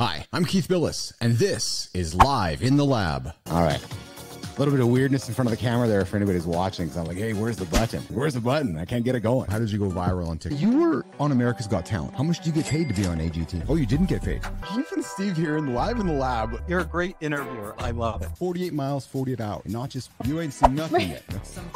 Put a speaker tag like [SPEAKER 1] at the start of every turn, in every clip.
[SPEAKER 1] Hi, I'm Keith Bilous, and this is Live in the Lab. All right. A little bit of weirdness in front of the camera there for anybody who's watching. Because I'm like, hey, where's the button? Where's the button? I can't get it going. How did you go viral on TikTok? You were on America's Got Talent. How much do you get paid to be on AGT? Oh, you didn't get paid. Keith and Steve here in Live in the Lab.
[SPEAKER 2] You're a great interviewer. I love it.
[SPEAKER 1] 48 miles, 48 hours. Not just, you ain't seen nothing yet.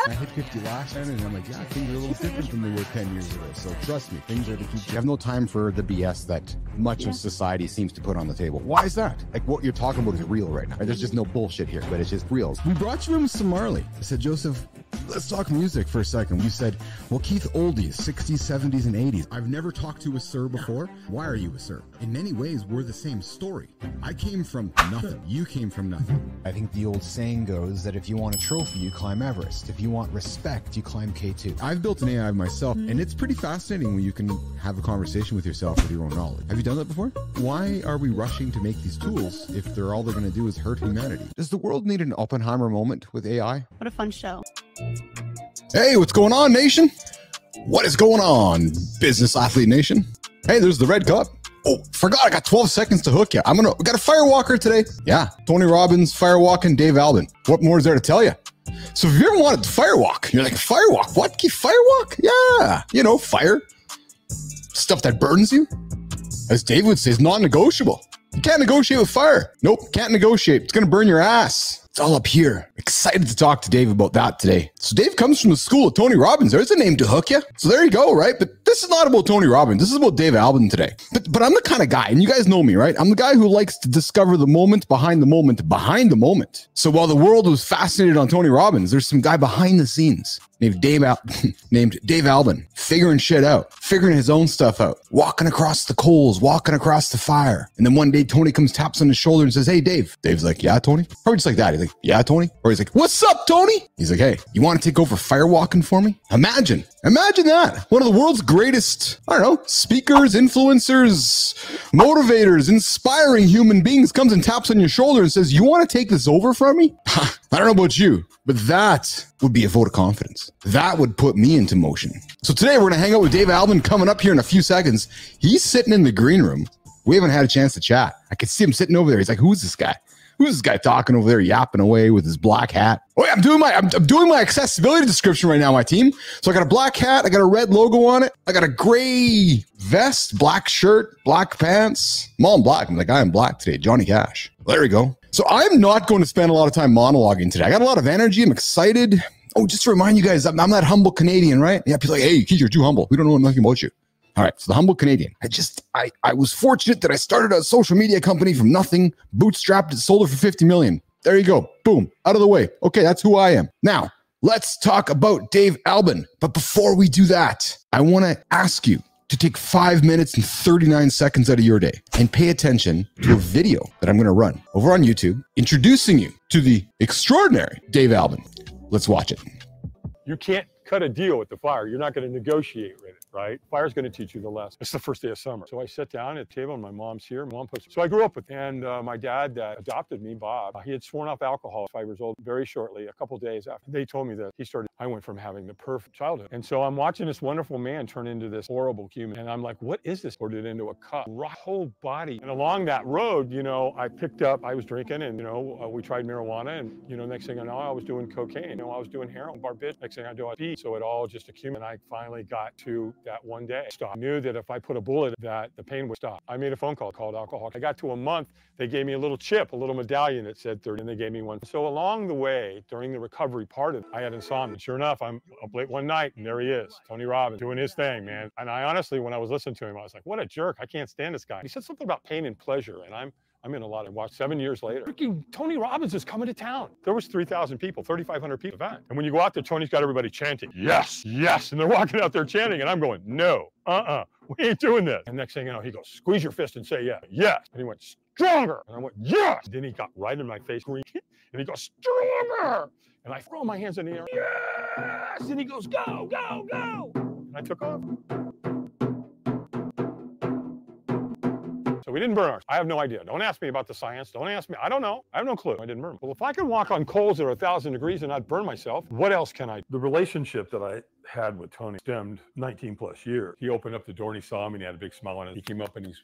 [SPEAKER 1] I hit 50 last time, and I'm like, yeah, things are a little different than they were 10 years ago. So trust me, things are to keep. You have no time for the BS that much of society seems to put on the table. Why is that? Like, what you're talking about is real right now. There's just no bullshit here, but it's just real. We brought you in with Marley. I said, Joseph, let's talk music for a second. You said, well, Keith, oldies, 60s, 70s, and 80s. I've never talked to a sir before. Why are you a sir? In many ways, we're the same story. I came from nothing. You came from nothing. I think the old saying goes that if you want a trophy, you climb Everest. If you want respect, you climb K2. I've built an AI myself, and it's pretty fascinating when you can have a conversation with yourself with your own knowledge. Have you done that before? Why are we rushing to make these tools if they're all they're going to do is hurt humanity? Does the world need an Oppenheimer moment with AI?
[SPEAKER 3] What a fun show.
[SPEAKER 1] Hey, what's going on, nation? What is going on, business athlete nation? Hey, there's the red cup. Oh, forgot I got 12 seconds to hook you. I'm gonna we got a firewalker today. Yeah, Tony Robbins, firewalking Dave Albin. What more is there to tell you? So if you ever wanted to firewalk, you're like, firewalk? What? Firewalk? Yeah. You know, fire. Stuff that burdens you. As Dave would say, is non-negotiable. You can't negotiate with fire. Nope, can't negotiate. It's gonna burn your ass. It's all up here. Excited to talk to Dave about that today. So Dave comes from the school of Tony Robbins. There's a name to hook you. So there you go, right? But this is not about Tony Robbins. This is about Dave Albin today. But but I'm the kind of guy, and you guys know me, right? I'm the guy who likes to discover the moment behind the moment behind the moment. So while the world was fascinated on Tony Robbins, there's some guy behind the scenes named Dave Al- named Dave Albin, figuring shit out, figuring his own stuff out, walking across the coals, walking across the fire. And then one day Tony comes taps on his shoulder and says, "Hey, Dave." Dave's like, "Yeah, Tony." Probably just like that. He's like, "Yeah, Tony." Or he's like, "What's up, Tony?" He's like, "Hey, you want to take over firewalking for me?" Imagine, imagine that. One of the world's greatest, I don't know, speakers, influencers, motivators, inspiring human beings comes and taps on your shoulder and says, "You want to take this over from me?" I don't know about you, but that would be a vote of confidence. That would put me into motion. So today we're going to hang out with Dave Albin coming up here in a few seconds. He's sitting in the green room. We haven't had a chance to chat. I could see him sitting over there. He's like, "Who's this guy? Who's this guy talking over there, yapping away with his black hat?" Oh, yeah, I'm doing my I'm, I'm doing my accessibility description right now, my team. So I got a black hat, I got a red logo on it, I got a gray vest, black shirt, black pants. I'm all in black. I'm the guy in black today, Johnny Cash. There we go. So I'm not going to spend a lot of time monologuing today. I got a lot of energy. I'm excited. Oh, just to remind you guys, I'm, I'm that humble Canadian, right? Yeah, people like, hey, you're too humble. We don't know nothing about you. All right, so the humble Canadian. I just, I, I was fortunate that I started a social media company from nothing, bootstrapped it, sold it for 50 million. There you go. Boom, out of the way. Okay, that's who I am. Now, let's talk about Dave Albin. But before we do that, I want to ask you to take five minutes and 39 seconds out of your day and pay attention to a video that I'm going to run over on YouTube introducing you to the extraordinary Dave Albin. Let's watch it.
[SPEAKER 4] You can't cut a deal with the fire. You're not going to negotiate with it, right? Fire's going to teach you the lesson. It's the first day of summer. So I sit down at the table and my mom's here. My Mom puts, so I grew up with, and uh, my dad that adopted me, Bob, he had sworn off alcohol five years old very shortly, a couple days after they told me that he started, I went from having the perfect childhood. And so I'm watching this wonderful man turn into this horrible human. And I'm like, what is this? Poured it into a cup, whole body. And along that road, you know, I picked up, I was drinking and, you know, uh, we tried marijuana and, you know, next thing I know, I was doing cocaine. You know, I was doing heroin, barbiturates. Next thing I do, I beat. So it all just accumulated. And I finally got to that one day. Stop. I knew that if I put a bullet that the pain would stop. I made a phone call called alcohol. I got to a month. They gave me a little chip, a little medallion that said 30, and they gave me one. So along the way, during the recovery part of it, I had insomnia. Sure enough, I'm up late one night and there he is, Tony Robbins, doing his thing, man. And I honestly, when I was listening to him, I was like, what a jerk. I can't stand this guy. He said something about pain and pleasure, and I'm I'm in a lot of watch. Seven years later, freaking Tony Robbins is coming to town. There was 3,000 people, 3,500 people event. And when you go out there, Tony's got everybody chanting, yes, yes. And they're walking out there chanting, and I'm going, no, uh-uh, we ain't doing this. And next thing you know, he goes, squeeze your fist and say yes, yes. And he went, stronger. And I went, yes. And then he got right in my face, and he goes, stronger. And I throw my hands in the air, yes. And he goes, go, go, go. And I took off. We didn't burn ours. I have no idea. Don't ask me about the science. Don't ask me. I don't know. I have no clue. I didn't burn. Well, if I can walk on coals that are a thousand degrees and not burn myself, what else can I? The relationship that I had with Tony stemmed 19 plus years. He opened up the door and he saw me and he had a big smile on it. He came up and he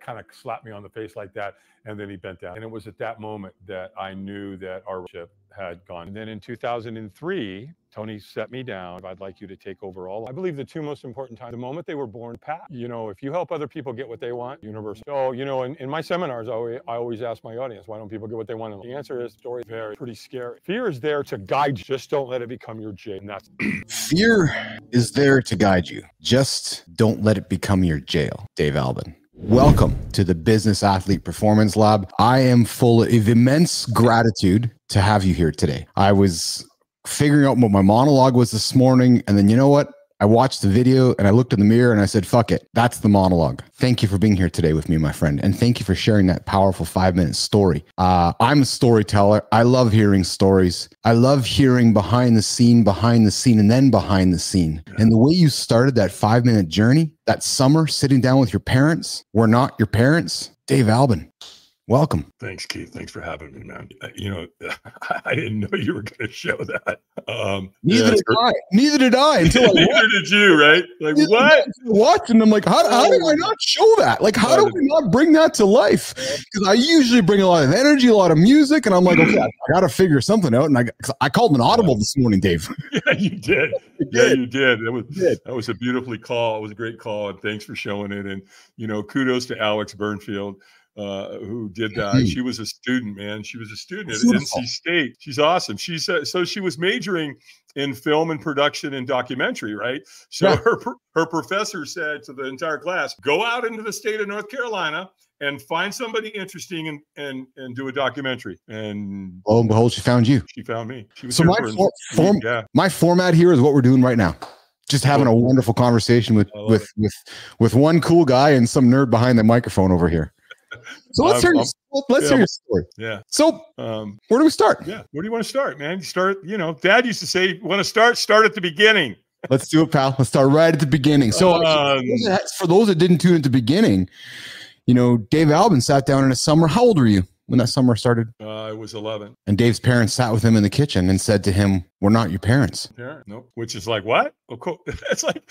[SPEAKER 4] kind of slapped me on the face like that. And then he bent down. And it was at that moment that I knew that our relationship had gone. And then in 2003, Tony set me down. I'd like you to take over all. I believe the two most important times, the moment they were born, Pat, you know, if you help other people get what they want, universal. So, you know, in, in my seminars, I always, I always ask my audience, why don't people get what they want? And the answer is story very pretty scary. Fear is there to guide you. Just don't let it become your jail. And that's
[SPEAKER 1] fear is there to guide you. Just don't let it become your jail. Dave Albin. Welcome to the Business Athlete Performance Lab. I am full of immense gratitude to have you here today. I was figuring out what my monologue was this morning, and then you know what? I watched the video and I looked in the mirror and I said, fuck it. That's the monologue. Thank you for being here today with me, my friend. And thank you for sharing that powerful five minute story. Uh, I'm a storyteller. I love hearing stories. I love hearing behind the scene, behind the scene, and then behind the scene. And the way you started that five minute journey, that summer sitting down with your parents, were not your parents, Dave Albin. Welcome.
[SPEAKER 4] Thanks, Keith. Thanks for having me, man. Uh, you know, I didn't know you were going to show that. Um,
[SPEAKER 1] Neither yeah, did I. Neither did I until I
[SPEAKER 4] Neither did you, right? Like Neither what?
[SPEAKER 1] What? And I'm like, how, how did I not show that? Like, how do we not bring that to life? Because I usually bring a lot of energy, a lot of music, and I'm like, okay, I got to figure something out. And I, I called an audible this morning, Dave.
[SPEAKER 4] Yeah, you did. yeah, you did. That was did. that was a beautifully call. It was a great call, and thanks for showing it. And you know, kudos to Alex Burnfield uh, who did that. Mm-hmm. She was a student, man. She was a student at Beautiful. NC State. She's awesome. She's uh, so she was majoring in film and production and documentary, right? So yeah. her her professor said to the entire class, "Go out into the state of North Carolina and find somebody interesting and and and do a documentary." And
[SPEAKER 1] lo and behold, she found you.
[SPEAKER 4] She found me. She was
[SPEAKER 1] so my for, form, yeah. my format here is what we're doing right now just having a wonderful conversation with with it. with with one cool guy and some nerd behind the microphone over here. So let's hear. Your, let's yeah, hear your story.
[SPEAKER 4] Yeah.
[SPEAKER 1] So, um, where do we start?
[SPEAKER 4] Yeah. Where do you want to start, man? You start. You know, Dad used to say, "Want to start? Start at the beginning."
[SPEAKER 1] Let's do it, pal. Let's start right at the beginning. So, um, for those that didn't tune at the beginning, you know, Dave Albin sat down in a summer. How old were you when that summer started?
[SPEAKER 4] Uh, I was 11.
[SPEAKER 1] And Dave's parents sat with him in the kitchen and said to him, "We're not your parents."
[SPEAKER 4] Parent? Nope. Which is like what? Of course, it's like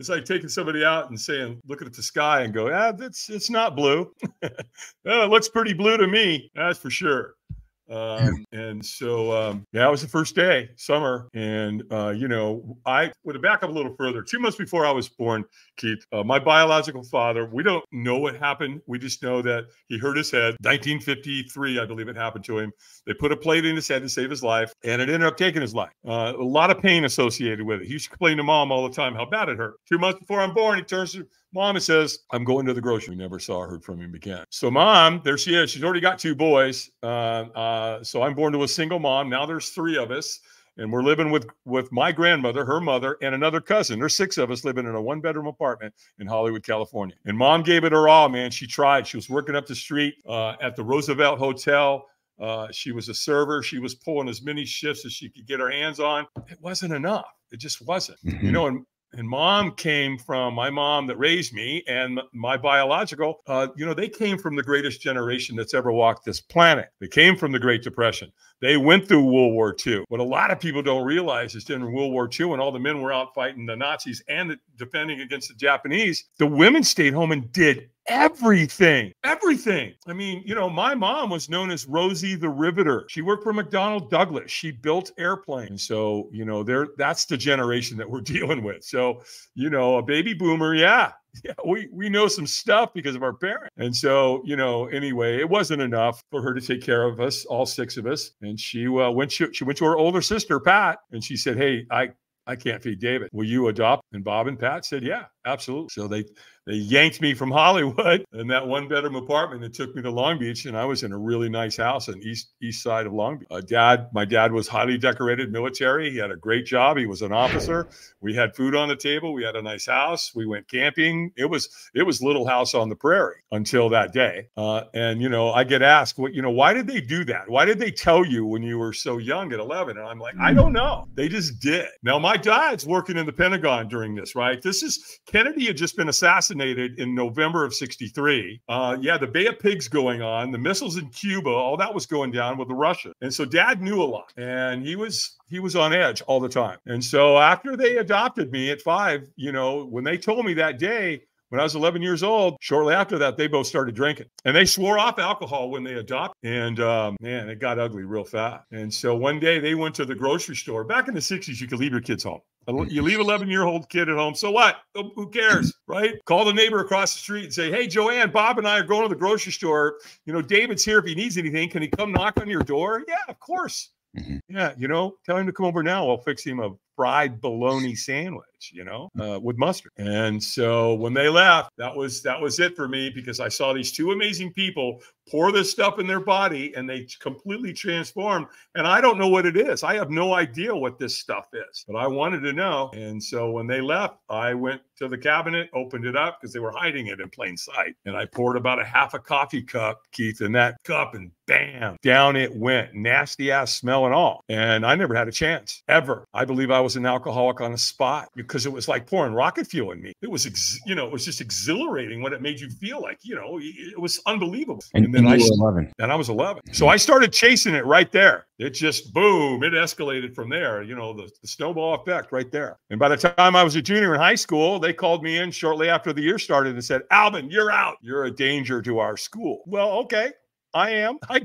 [SPEAKER 4] it's like taking somebody out and saying, looking at the sky and go, ah, it's it's not blue. oh, it looks pretty blue to me. That's for sure. Um, and so, um, yeah, it was the first day, summer. And, uh, you know, I would back up a little further. Two months before I was born, Keith, uh, my biological father, we don't know what happened. We just know that he hurt his head. 1953, I believe it happened to him. They put a plate in his head to save his life, and it ended up taking his life. Uh, a lot of pain associated with it. He used to complain to mom all the time how bad it hurt. Two months before I'm born, he turns to Mom says, I'm going to the grocery. We never saw or heard from him again. So, mom, there she is. She's already got two boys. Uh, uh, so, I'm born to a single mom. Now there's three of us. And we're living with with my grandmother, her mother, and another cousin. There's six of us living in a one bedroom apartment in Hollywood, California. And mom gave it her all, man. She tried. She was working up the street uh, at the Roosevelt Hotel. Uh, she was a server. She was pulling as many shifts as she could get her hands on. It wasn't enough. It just wasn't. Mm-hmm. You know, and and mom came from my mom that raised me and my biological uh, you know they came from the greatest generation that's ever walked this planet. They came from the great depression. They went through world war ii what a lot of people don't realize is during world war ii when all the men were out fighting the nazis and defending against the japanese the women stayed home and did everything, everything. I mean, you know, my mom was known as Rosie the Riveter. She worked for McDonnell Douglas. She built airplanes. So, you know, there that's the generation that we're dealing with. So, you know, a baby boomer, yeah. Yeah, we we know some stuff because of our parents. And so, you know, anyway, it wasn't enough for her to take care of us, all six of us. And she uh, went she, she went to her older sister, Pat, and she said, "Hey, I I can't feed David. Will you adopt?" And Bob and Pat said, "Yeah, absolutely." So they they yanked me from Hollywood in that one bedroom apartment and took me to Long Beach. And I was in a really nice house in east east side of Long Beach. Uh, dad, my dad was highly decorated military. He had a great job. He was an officer. We had food on the table. We had a nice house. We went camping. It was it was little house on the prairie until that day. Uh, and you know, I get asked, what you know, why did they do that? Why did they tell you when you were so young at 11? And I'm like, I don't know. They just did. Now my dad's working in the Pentagon during this, right? This is Kennedy had just been assassinated assassinated in November of 63. Uh, yeah, the Bay of Pigs going on, the missiles in Cuba, all that was going down with the Russians. And so dad knew a lot and he was he was on edge all the time. And so after they adopted me at five, you know, when they told me that day, when I was 11 years old, shortly after that, they both started drinking and they swore off alcohol when they adopted. And um, man, it got ugly real fast. And so one day they went to the grocery store. Back in the 60s, you could leave your kids home. You leave 11 year old kid at home. So what? Who cares? Right? Call the neighbor across the street and say, Hey, Joanne, Bob and I are going to the grocery store. You know, David's here. If he needs anything, can he come knock on your door? Yeah, of course. Mm-hmm. Yeah, you know, tell him to come over now. I'll fix him a fried bologna sandwich, you know, uh, with mustard. And so when they left, that was that was it for me because I saw these two amazing people pour this stuff in their body and they completely transformed. And I don't know what it is. I have no idea what this stuff is, but I wanted to know. And so when they left, I went to the cabinet, opened it up because they were hiding it in plain sight. And I poured about a half a coffee cup, Keith, in that cup and bam, down it went. Nasty ass smell and all. And I never had a chance ever. I believe I was an alcoholic on the spot because it was like pouring rocket fuel in me. It was, ex- you know, it was just exhilarating what it made you feel like, you know, it was unbelievable.
[SPEAKER 1] And, and then I, was 11.
[SPEAKER 4] and I was 11. So mm-hmm. I started chasing it right there. It just boom, it escalated from there, you know, the, the snowball effect right there. And by the time I was a junior in high school, they called me in shortly after the year started and said, Albin, you're out. You're a danger to our school. Well, okay. I am. I,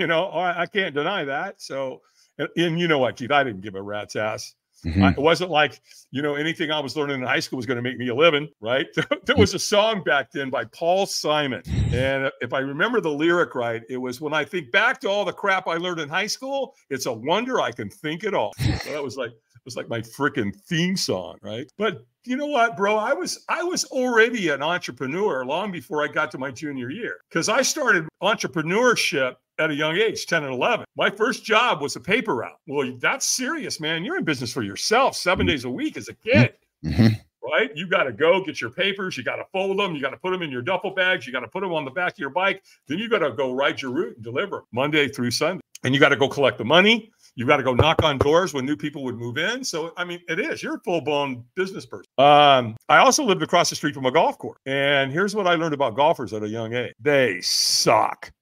[SPEAKER 4] you know, I, I can't deny that. So, and, and, you know what, Keith, I didn't give a rat's ass. Mm-hmm. I, it wasn't like, you know, anything I was learning in high school was going to make me a living, right? there was a song back then by Paul Simon. And if I remember the lyric right, it was when I think back to all the crap I learned in high school, it's a wonder I can think it all. So that was like, was like my freaking theme song, right? But you know what, bro? I was I was already an entrepreneur long before I got to my junior year because I started entrepreneurship at a young age, 10 and 11. My first job was a paper route. Well, that's serious, man. You're in business for yourself 7 mm-hmm. days a week as a kid. Mm-hmm. Right? You got to go get your papers. You got to fold them. You got to put them in your duffel bags. You got to put them on the back of your bike. Then you got to go ride your route and deliver Monday through Sunday. And you got to go collect the money. You got to go knock on doors when new people would move in. So, I mean, it is. You're a full blown business person. Um, I also lived across the street from a golf course. And here's what I learned about golfers at a young age they suck.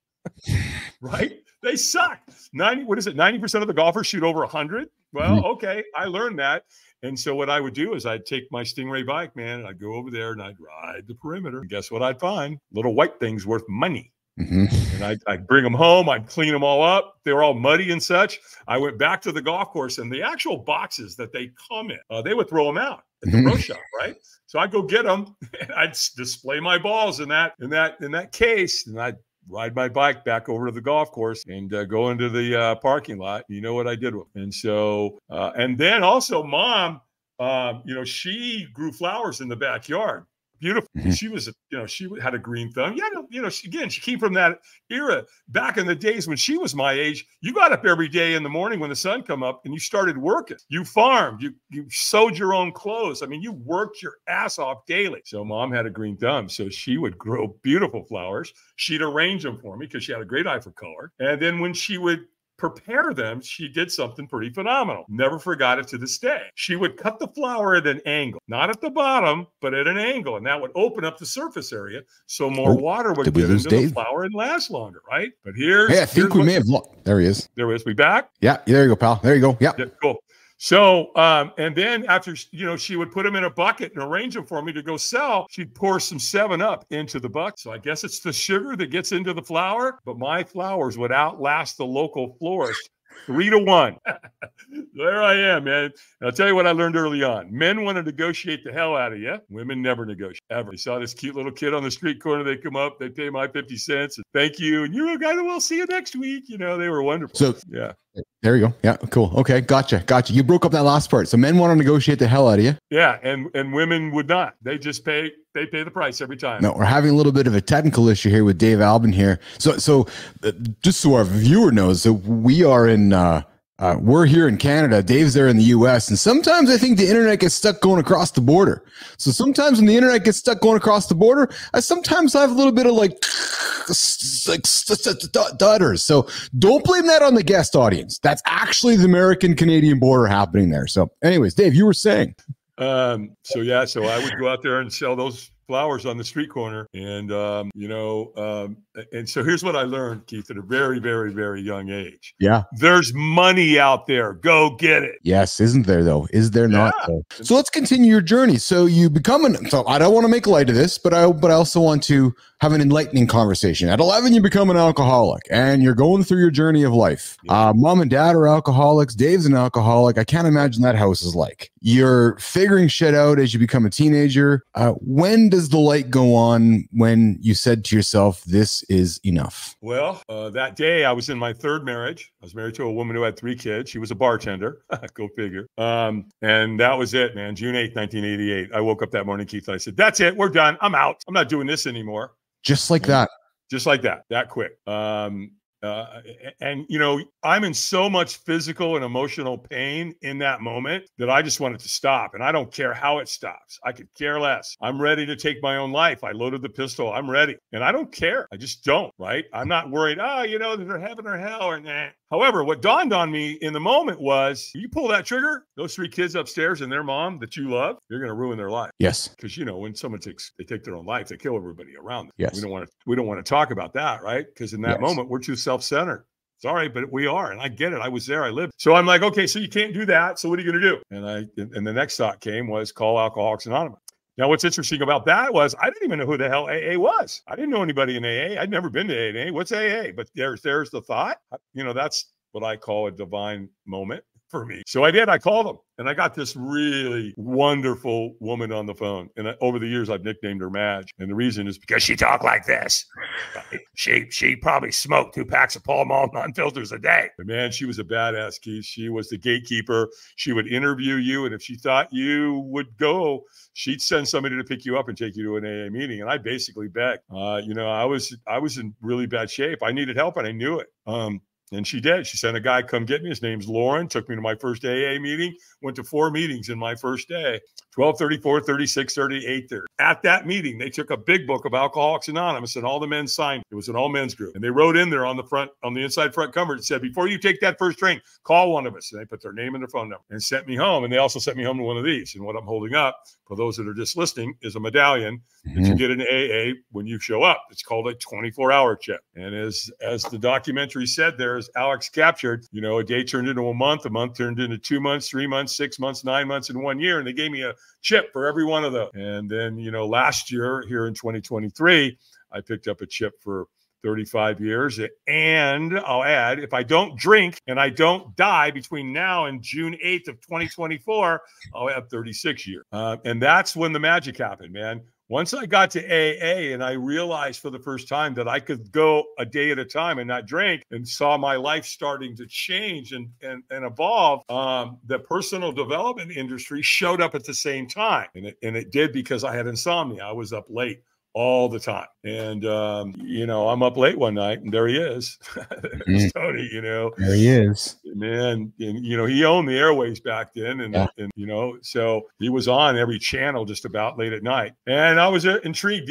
[SPEAKER 4] right? They suck. 90, what is it? 90% of the golfers shoot over 100. Well, mm-hmm. okay. I learned that. And so what I would do is I'd take my Stingray bike, man, and I'd go over there and I'd ride the perimeter. And guess what I'd find? Little white things worth money. Mm-hmm. And I'd, I'd, bring them home. I'd clean them all up. They were all muddy and such. I went back to the golf course and the actual boxes that they come in, uh, they would throw them out at the pro mm-hmm. shop, right? So I'd go get them and I'd display my balls in that in that in that case, and I'd ride my bike back over to the golf course and uh, go into the uh, parking lot. You know what I did with them. And so, uh, and then also, mom, um, you know, she grew flowers in the backyard beautiful. Mm-hmm. She was, you know, she had a green thumb. Yeah, you know, she, again, she came from that era back in the days when she was my age. You got up every day in the morning when the sun come up and you started working. You farmed. You you sewed your own clothes. I mean, you worked your ass off daily. So mom had a green thumb, so she would grow beautiful flowers. She'd arrange them for me because she had a great eye for color. And then when she would prepare them, she did something pretty phenomenal. Never forgot it to this day. She would cut the flour at an angle, not at the bottom, but at an angle, and that would open up the surface area so more oh, water would get into Dave? the flour and last longer, right? But here,
[SPEAKER 1] hey, I think we may have. Lo- there he is.
[SPEAKER 4] There he is. We back?
[SPEAKER 1] Yeah, there you go, pal. There you go. Yeah.
[SPEAKER 4] yeah cool. So, um, and then after, you know, she would put them in a bucket and arrange them for me to go sell. She'd pour some 7 Up into the bucket. So I guess it's the sugar that gets into the flour, but my flowers would outlast the local florist three to one. there I am, man. And I'll tell you what I learned early on. Men want to negotiate the hell out of you. Women never negotiate ever. You saw this cute little kid on the street corner. They come up, they pay my 50 cents and thank you. And you're a guy that we'll see you next week. You know, they were wonderful.
[SPEAKER 1] So yeah. There you go. Yeah, cool. Okay, gotcha, gotcha. You broke up that last part. So men want to negotiate the hell out of you.
[SPEAKER 4] Yeah, and and women would not. They just pay. They pay the price every time.
[SPEAKER 1] No, we're having a little bit of a technical issue here with Dave Albin here. So so, uh, just so our viewer knows, so we are in. uh uh, we're here in Canada. Dave's there in the US. And sometimes I think the internet gets stuck going across the border. So sometimes when the internet gets stuck going across the border, I sometimes have a little bit of like, like stutters. So don't blame that on the guest audience. That's actually the American Canadian border happening there. So, anyways, Dave, you were saying.
[SPEAKER 4] Um, so yeah, so I would go out there and sell those flowers on the street corner. And, um, you know, um, and so here's what I learned, Keith, at a very, very, very young age.
[SPEAKER 1] Yeah.
[SPEAKER 4] There's money out there. Go get it.
[SPEAKER 1] Yes, isn't there though? Is there not?
[SPEAKER 4] Yeah.
[SPEAKER 1] Though? So let's continue your journey. So you become an. So I don't want to make light of this, but I but I also want to have an enlightening conversation. At 11, you become an alcoholic, and you're going through your journey of life.
[SPEAKER 4] Yeah.
[SPEAKER 1] Uh, mom and dad are alcoholics. Dave's an alcoholic. I can't imagine that house is like. You're figuring shit out as you become a teenager. Uh, when does the light go on when you said to yourself, "This is enough"?
[SPEAKER 4] Well, uh, that day I was in my third marriage. I was married to a woman who had three kids. She was a bartender. Go figure. Um, and that was it, man. June 8th, 1988. I woke up that morning, Keith. And I said, That's it. We're done. I'm out. I'm not doing this anymore.
[SPEAKER 1] Just like that.
[SPEAKER 4] Just like that, that quick. Um, uh, and you know, I'm in so much physical and emotional pain in that moment that I just want it to stop. And I don't care how it stops. I could care less. I'm ready to take my own life. I loaded the pistol. I'm ready. And I don't care. I just don't, right? I'm not worried, oh, you know, they're heaven or hell or nah. However, what dawned on me in the moment was you pull that trigger, those three kids upstairs and their mom that you love, you're going to ruin their life.
[SPEAKER 1] Yes.
[SPEAKER 4] Because you know, when someone takes they take their own life, they kill everybody around them.
[SPEAKER 1] Yes.
[SPEAKER 4] We don't want to we don't want to talk about that, right? Because in that
[SPEAKER 1] Yes.
[SPEAKER 4] moment, we're too self-centered. Sorry, but we are, and I get it. I was there. I lived. So I'm like, okay, so you can't do that. So what are you going to do? And I and the next thought came was call Alcoholics Anonymous. Now, what's interesting about that was I didn't even know who the hell AA was. I didn't know anybody in AA. I'd never been to AA. What's AA? But there's there's the thought. You know, that's what I call a divine moment for me. So I did. I called them, and I got this really wonderful woman on the phone. And I, over the years, I've nicknamed her Madge, and the reason is because she talked like this. She she probably smoked two packs of Pall Mall non-filters a day. But man, she was a badass, Keith. She was the gatekeeper. She would interview you, and if she thought you would go, she'd send somebody to pick you up and take you to an AA meeting. And I basically begged. Uh, you know, I was I was in really bad shape. I needed help, and I knew it. Um, and she did. She sent a guy come get me. His name's Lauren. Took me to my first AA meeting. Went to four meetings in my first day 12, 34, 36, 30, 8, 30. At that meeting, they took a big book of Alcoholics Anonymous and all the men signed. It was an all men's group. And they wrote in there on the front, on the inside front cover, it said, Before you take that first drink, call one of us. And they put their name and their phone number and sent me home. And they also sent me home to one of these. And what I'm holding up for those that are just listening is a medallion that you
[SPEAKER 1] Mhm.
[SPEAKER 4] get an AA when you show up. It's called a 24 hour chip. And as as the documentary said there, as Alex captured, you know, a day turned into a month, a month turned into two months, three months, six months, nine months, and one year. And they gave me a chip for every one of those. And then, you know, last year here in 2023, I picked up a chip for 35 years. And I'll add, if I don't drink and I don't die between now and June 8th of 2024, I'll have 36 years. Uh, and that's when the magic happened, man. Once I got to AA and I realized for the first time that I could go a day at a time and not drink and saw my life starting to change and, and, and evolve, um, the personal development industry showed up at the same time. And it, and it did because I had insomnia. I was up late all the time. And, um, you know, I'm up late one night and there he is. There's Tony, you know,
[SPEAKER 1] There he is.
[SPEAKER 4] man and you know he owned the airways back then and,
[SPEAKER 1] Yeah.
[SPEAKER 4] and you know so he was on every channel just about late at night. And i was uh, intrigued.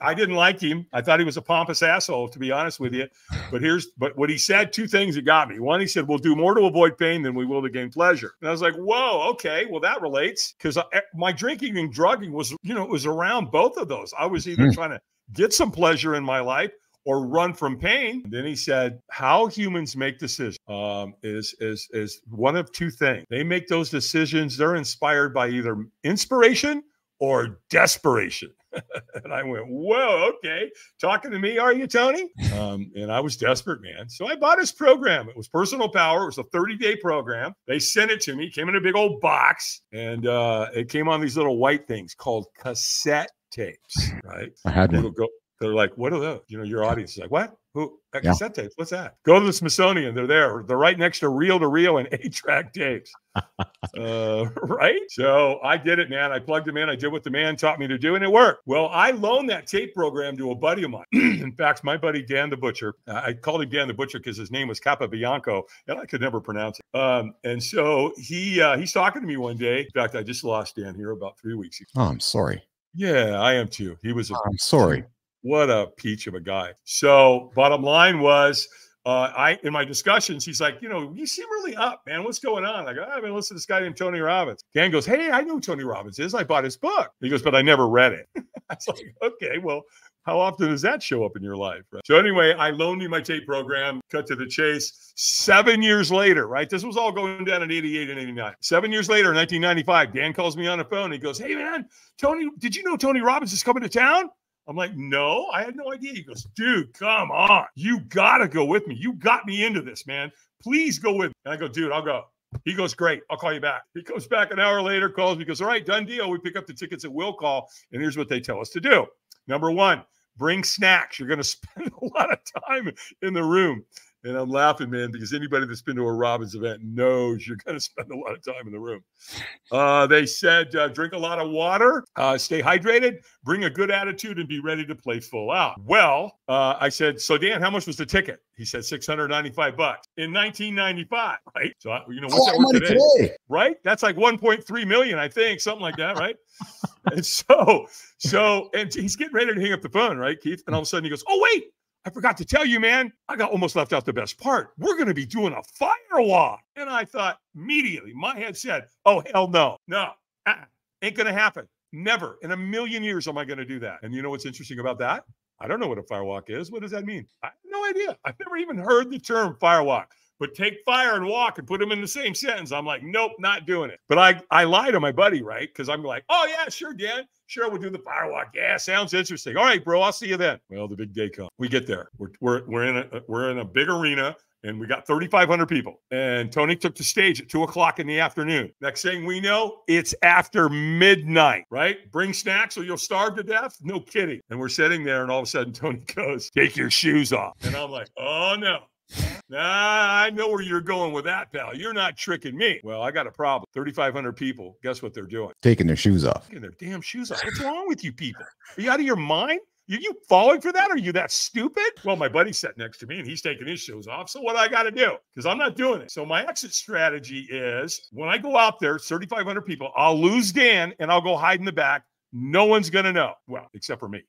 [SPEAKER 4] I didn't like him. I thought he was a pompous asshole to be honest with you. But here's but what he said two things that got me. One he said we'll do more to avoid pain than we will to gain pleasure. And i was like whoa okay. Well that relates. Because my drinking and drugging was you know it was around both of those. I was either
[SPEAKER 1] Hmm.
[SPEAKER 4] trying to get some pleasure in my life or run from pain. And then he said, "How humans make decisions um, is is is one of two things. They make those decisions. They're inspired by either inspiration or desperation." and I went, "Whoa, okay, talking to me, are you, Tony?" Um, and I was desperate, man. So I bought his program. It was Personal Power. It was a 30 day program. They sent it to me. Came in a big old box, and uh, it came on these little white things called cassette tapes. Right.
[SPEAKER 1] I had
[SPEAKER 4] It'll
[SPEAKER 1] one.
[SPEAKER 4] go. They're like, what are those? You know, your audience is like, what? Who?
[SPEAKER 1] Yeah.
[SPEAKER 4] Cassette tapes? What's that? Go to the Smithsonian. They're there. They're right next to reel to reel and eight track tapes. uh, right? So I did it, man. I plugged them in. I did what the man taught me to do, and it worked. Well, I loaned that tape program to a buddy of mine. in fact, my buddy Dan the Butcher. I called him Dan the Butcher because his name was Capobianco, and I could never pronounce it. Um, and so he uh, he's talking to me one day. In fact, I just lost Dan here about three weeks ago.
[SPEAKER 1] Oh, I'm sorry.
[SPEAKER 4] Yeah, I am too. He was a
[SPEAKER 1] I'm sorry.
[SPEAKER 4] what a peach of a guy. So, bottom line was, uh, I in my discussions, he's like, you know, you seem really up, man. What's going on? I go, I've been listening to this guy named Tony Robbins. Dan goes, Hey, I know who Tony Robbins is. I bought his book. He goes, but I never read it. I was like, okay, well, how often does that show up in your life? Right? So anyway, I loaned you my tape program, cut to the chase. Seven years later, right? This was all going down in 88 and 89. Seven years later, in 1995, Dan calls me on the phone. He goes, Hey man, Tony, did you know Tony Robbins is coming to town? I'm like, no, I had no idea. He goes, dude, come on. You gotta go with me. You got me into this, man. Please go with me. And I go, dude, I'll go. He goes, Great. I'll call you back. He comes back an hour later, calls me, goes, All right, done deal. We pick up the tickets at will call. And here's what they tell us to do. Number one, bring snacks. You're going to spend a lot of time in the room. And I'm laughing, man, because anybody that's been to a Robbins event knows you're going to spend a lot of time in the room. Uh, they said uh, drink a lot of water, uh, stay hydrated, bring a good attitude, and be ready to play full out. Well, uh, I said, so Dan, how much was the ticket? He said 695 bucks in 1995, right? So you know what's that worth today? today? Right? That's like 1.3 million, I think, something like that, right? and so, so, and he's getting ready to hang up the phone, right, Keith? And all of a sudden he goes, oh wait. I forgot to tell you, man, I got almost left out the best part. We're going to be doing a fire walk. And I thought immediately, my head said, oh, hell no, no, uh-uh. ain't going to happen. Never in a million years am I going to do that. And you know what's interesting about that? I don't know what a firewalk is. What does that mean? I have no idea. I've never even heard the term firewalk. But take fire and walk and put them in the same sentence. I'm like, nope, not doing it. But I I lie to my buddy, right? Because I'm like, oh yeah, sure, Dan. Sure, we'll do the firewalk. Yeah, sounds interesting. All right, bro, I'll see you then. Well, the big day comes. We get there. We're we're we're in a we're in a big arena and we got 3,500 people. And Tony took the stage at two o'clock in the afternoon. Next thing we know, it's after midnight, right? Bring snacks or you'll starve to death? No kidding. And we're sitting there, and all of a sudden, Tony goes, Take your shoes off. And I'm like, Oh no. Nah, I know where you're going with that, pal. You're not tricking me. Well, I got a problem. 3,500 people. Guess what they're doing?
[SPEAKER 1] Taking their shoes off.
[SPEAKER 4] Taking their damn shoes off. What's wrong with you people? Are you out of your mind? Are you falling for that? Are you that stupid? Well, my buddy's sat next to me and he's taking his shoes off. So what I got to do? Because I'm not doing it. So my exit strategy is when I go out there, 3,500 people, I'll lose Dan and I'll go hide in the back. No one's going to know. Well, except for me.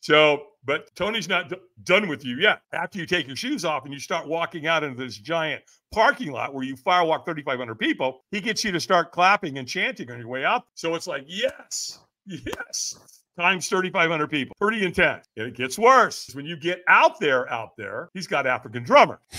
[SPEAKER 4] So, but Tony's not d- done with you yet. After you take your shoes off and you start walking out into this giant parking lot where you firewalk 3,500 people, he gets you to start clapping and chanting on your way out. So it's like, yes, yes times 3,500 people. Pretty intense. And it gets worse. When you get out there, out there, he's got African drummer.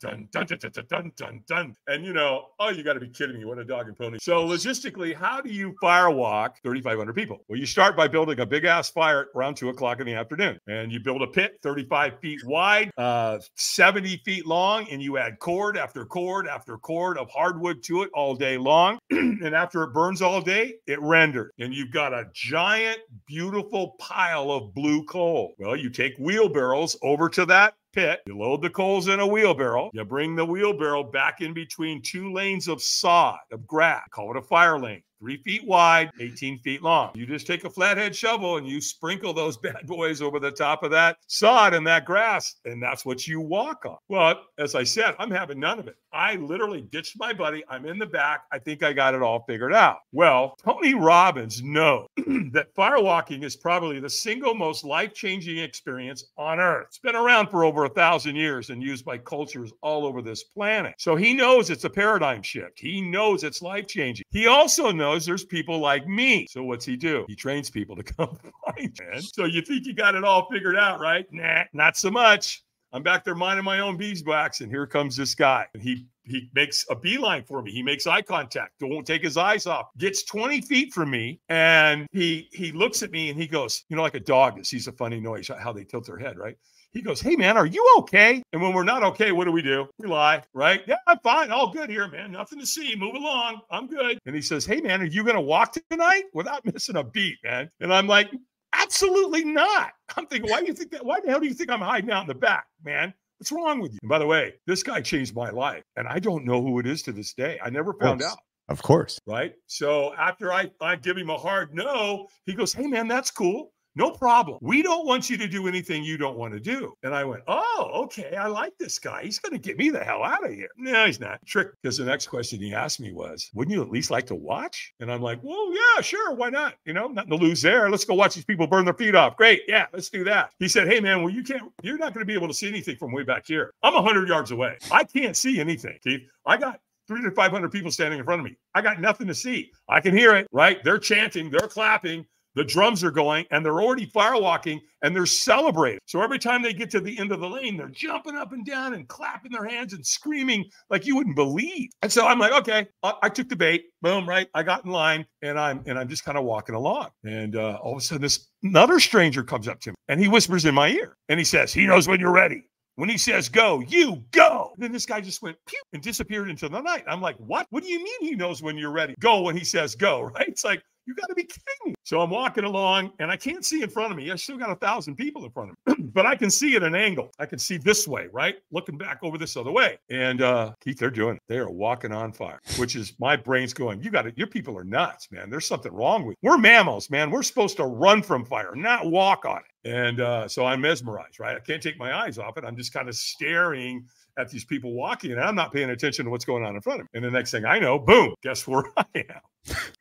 [SPEAKER 4] Dun, dun, dun, dun, dun, dun, dun, dun. And you know, oh, you got to be kidding me. What a dog and pony. So logistically, how do you firewalk 3,500 people? Well, you start by building a big ass fire around two o'clock in the afternoon. And you build a pit 35 feet wide, uh, 70 feet long, and you add cord after cord after cord of hardwood to it all day long. and after it burns all day, it renders. And you've got a giant, beautiful beautiful pile of blue coal. Well, you take wheelbarrows over to that pit, you load the coals in a wheelbarrow, you bring the wheelbarrow back in between two lanes of sod, of grass, call it a fire lane three feet wide, 18 feet long. You just take a flathead shovel and you sprinkle those bad boys over the top of that sod and that grass, and that's what you walk on. Well, as I said, I'm having none of it. I literally ditched my buddy. I'm in the back. I think I got it all figured out. Well, Tony Robbins knows that firewalking is probably the single most life changing experience on earth. It's been around for over a thousand years and used by cultures all over this planet. So he knows it's a paradigm shift. He knows it's life changing. He also knows knows there's people like me. So what's he do? He trains people to come find. So you think you got it all figured out, right? Nah, not so much. I'm back there minding my own beeswax, and here comes this guy. And he he makes a beeline for me. He makes eye contact. Don't take his eyes off. Gets 20 feet from me, and he he looks at me and he goes, you know, like a dog that sees a funny noise, how they tilt their head, right? He goes, Hey, man, are you okay? And when we're not okay, what do we do? We lie, right? Yeah, I'm fine. All good here, man. Nothing to see. Move along. I'm good. And he says, Hey, man, are you going to walk tonight without missing a beat, man? And I'm like, Absolutely not. I'm thinking, why do you think that? Why the hell do you think I'm hiding out in the back, man? What's wrong with you? And by the way, this guy changed my life, and I don't know who it is to this day. I never found out.
[SPEAKER 1] Of course.
[SPEAKER 4] Right. So after I, I give him a hard no, he goes, Hey, man, that's cool No problem. We don't want you to do anything you don't want to do. And I went, Oh, okay. I like this guy. He's going to get me the hell out of here. No, he's not. Trick. Because the next question he asked me was, Wouldn't you at least like to watch? And I'm like, Well, yeah, sure. Why not? You know, nothing to lose there. Let's go watch these people burn their feet off. Great. Yeah, let's do that. He said, Hey, man, well, you can't, you're not going to be able to see anything from way back here. I'm 100 yards away. I can't see anything, Keith. I got three to 500 people standing in front of me. I got nothing to see. I can hear it, right? They're chanting, they're clapping, the drums are going, and they're already firewalking and they're celebrating. So every time they get to the end of the lane, they're jumping up and down and clapping their hands and screaming like you wouldn't believe. And so I'm like, okay, I, took the bait. Boom, right? I got in line and I'm and I'm just kind of walking along. And uh, all of a sudden, this another stranger comes up to me and he whispers in my ear and he says, he knows when you're ready. When he says go, you go. And then this guy just went pew and disappeared into the night. I'm like, what? What do you mean he knows when you're ready? Go when he says go, right? It's like, you got to be kidding me. So I'm walking along and I can't see in front of me. I still got a thousand people in front of me, but I can see at an angle. I can see this way, right? Looking back over this other way. And uh, Keith, they're doing it. They are walking on fire, which is my brain's going, you got it. Your people are nuts, man. There's something wrong with you. We're mammals, man. We're supposed to run from fire, not walk on it. And uh, so I'm mesmerized, right? I can't take my eyes off it. I'm just kind of staring at these people walking and I'm not paying attention to what's going on in front of me. And the next thing I know, boom, guess where I am?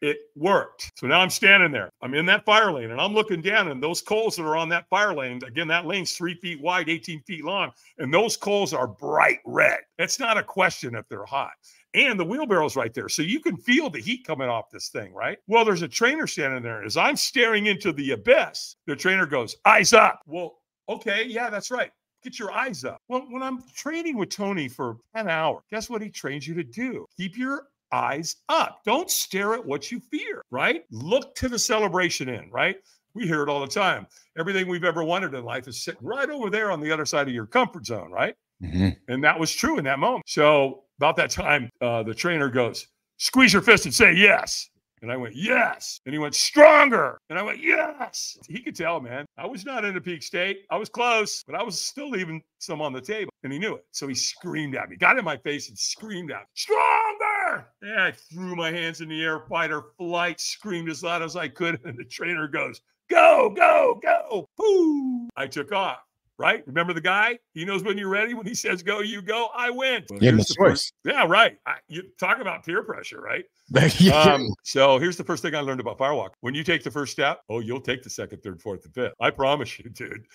[SPEAKER 4] It worked. So now I'm standing there. I'm in that fire lane and I'm looking down, and those coals that are on that fire lane, again, that lane's three feet wide, 18 feet long, and those coals are bright red. It's not a question if they're hot. And the wheelbarrow's right there. So you can feel the heat coming off this thing, right? Well, there's a trainer standing there. As I'm staring into the abyss, the trainer goes, Eyes up. Well, okay, yeah, that's right get your eyes up. Well, when I'm training with Tony for 10 hours, guess what he trains you to do? Keep your eyes up. Don't stare at what you fear, right? Look to the celebration in, right? We hear it all the time. Everything we've ever wanted in life is sitting right over there on the other side of your comfort zone, right? Mm-hmm. And that was true in that moment. So, about that time, uh, the trainer goes, Squeeze your fist and say yes. And I went, yes. And he went, stronger. And I went, yes. He could tell, man. I was not in a peak state. I was close, but I was still leaving some on the table. And he knew it. So he screamed at me, got in my face and screamed at me, Yeah, I threw my hands in the air, fighter flight, screamed as loud as I could. And the trainer goes, go, go, go. Woo. I took off right? Remember the guy? He knows when you're ready. When he says go, you go. I win.
[SPEAKER 1] Well, yeah,
[SPEAKER 4] choice. Yeah, right. I, you talk about peer pressure, right? um, so here's the first thing I learned about firewalk. When you take the first step, oh, you'll take the second, third, fourth, and fifth. I promise you, dude.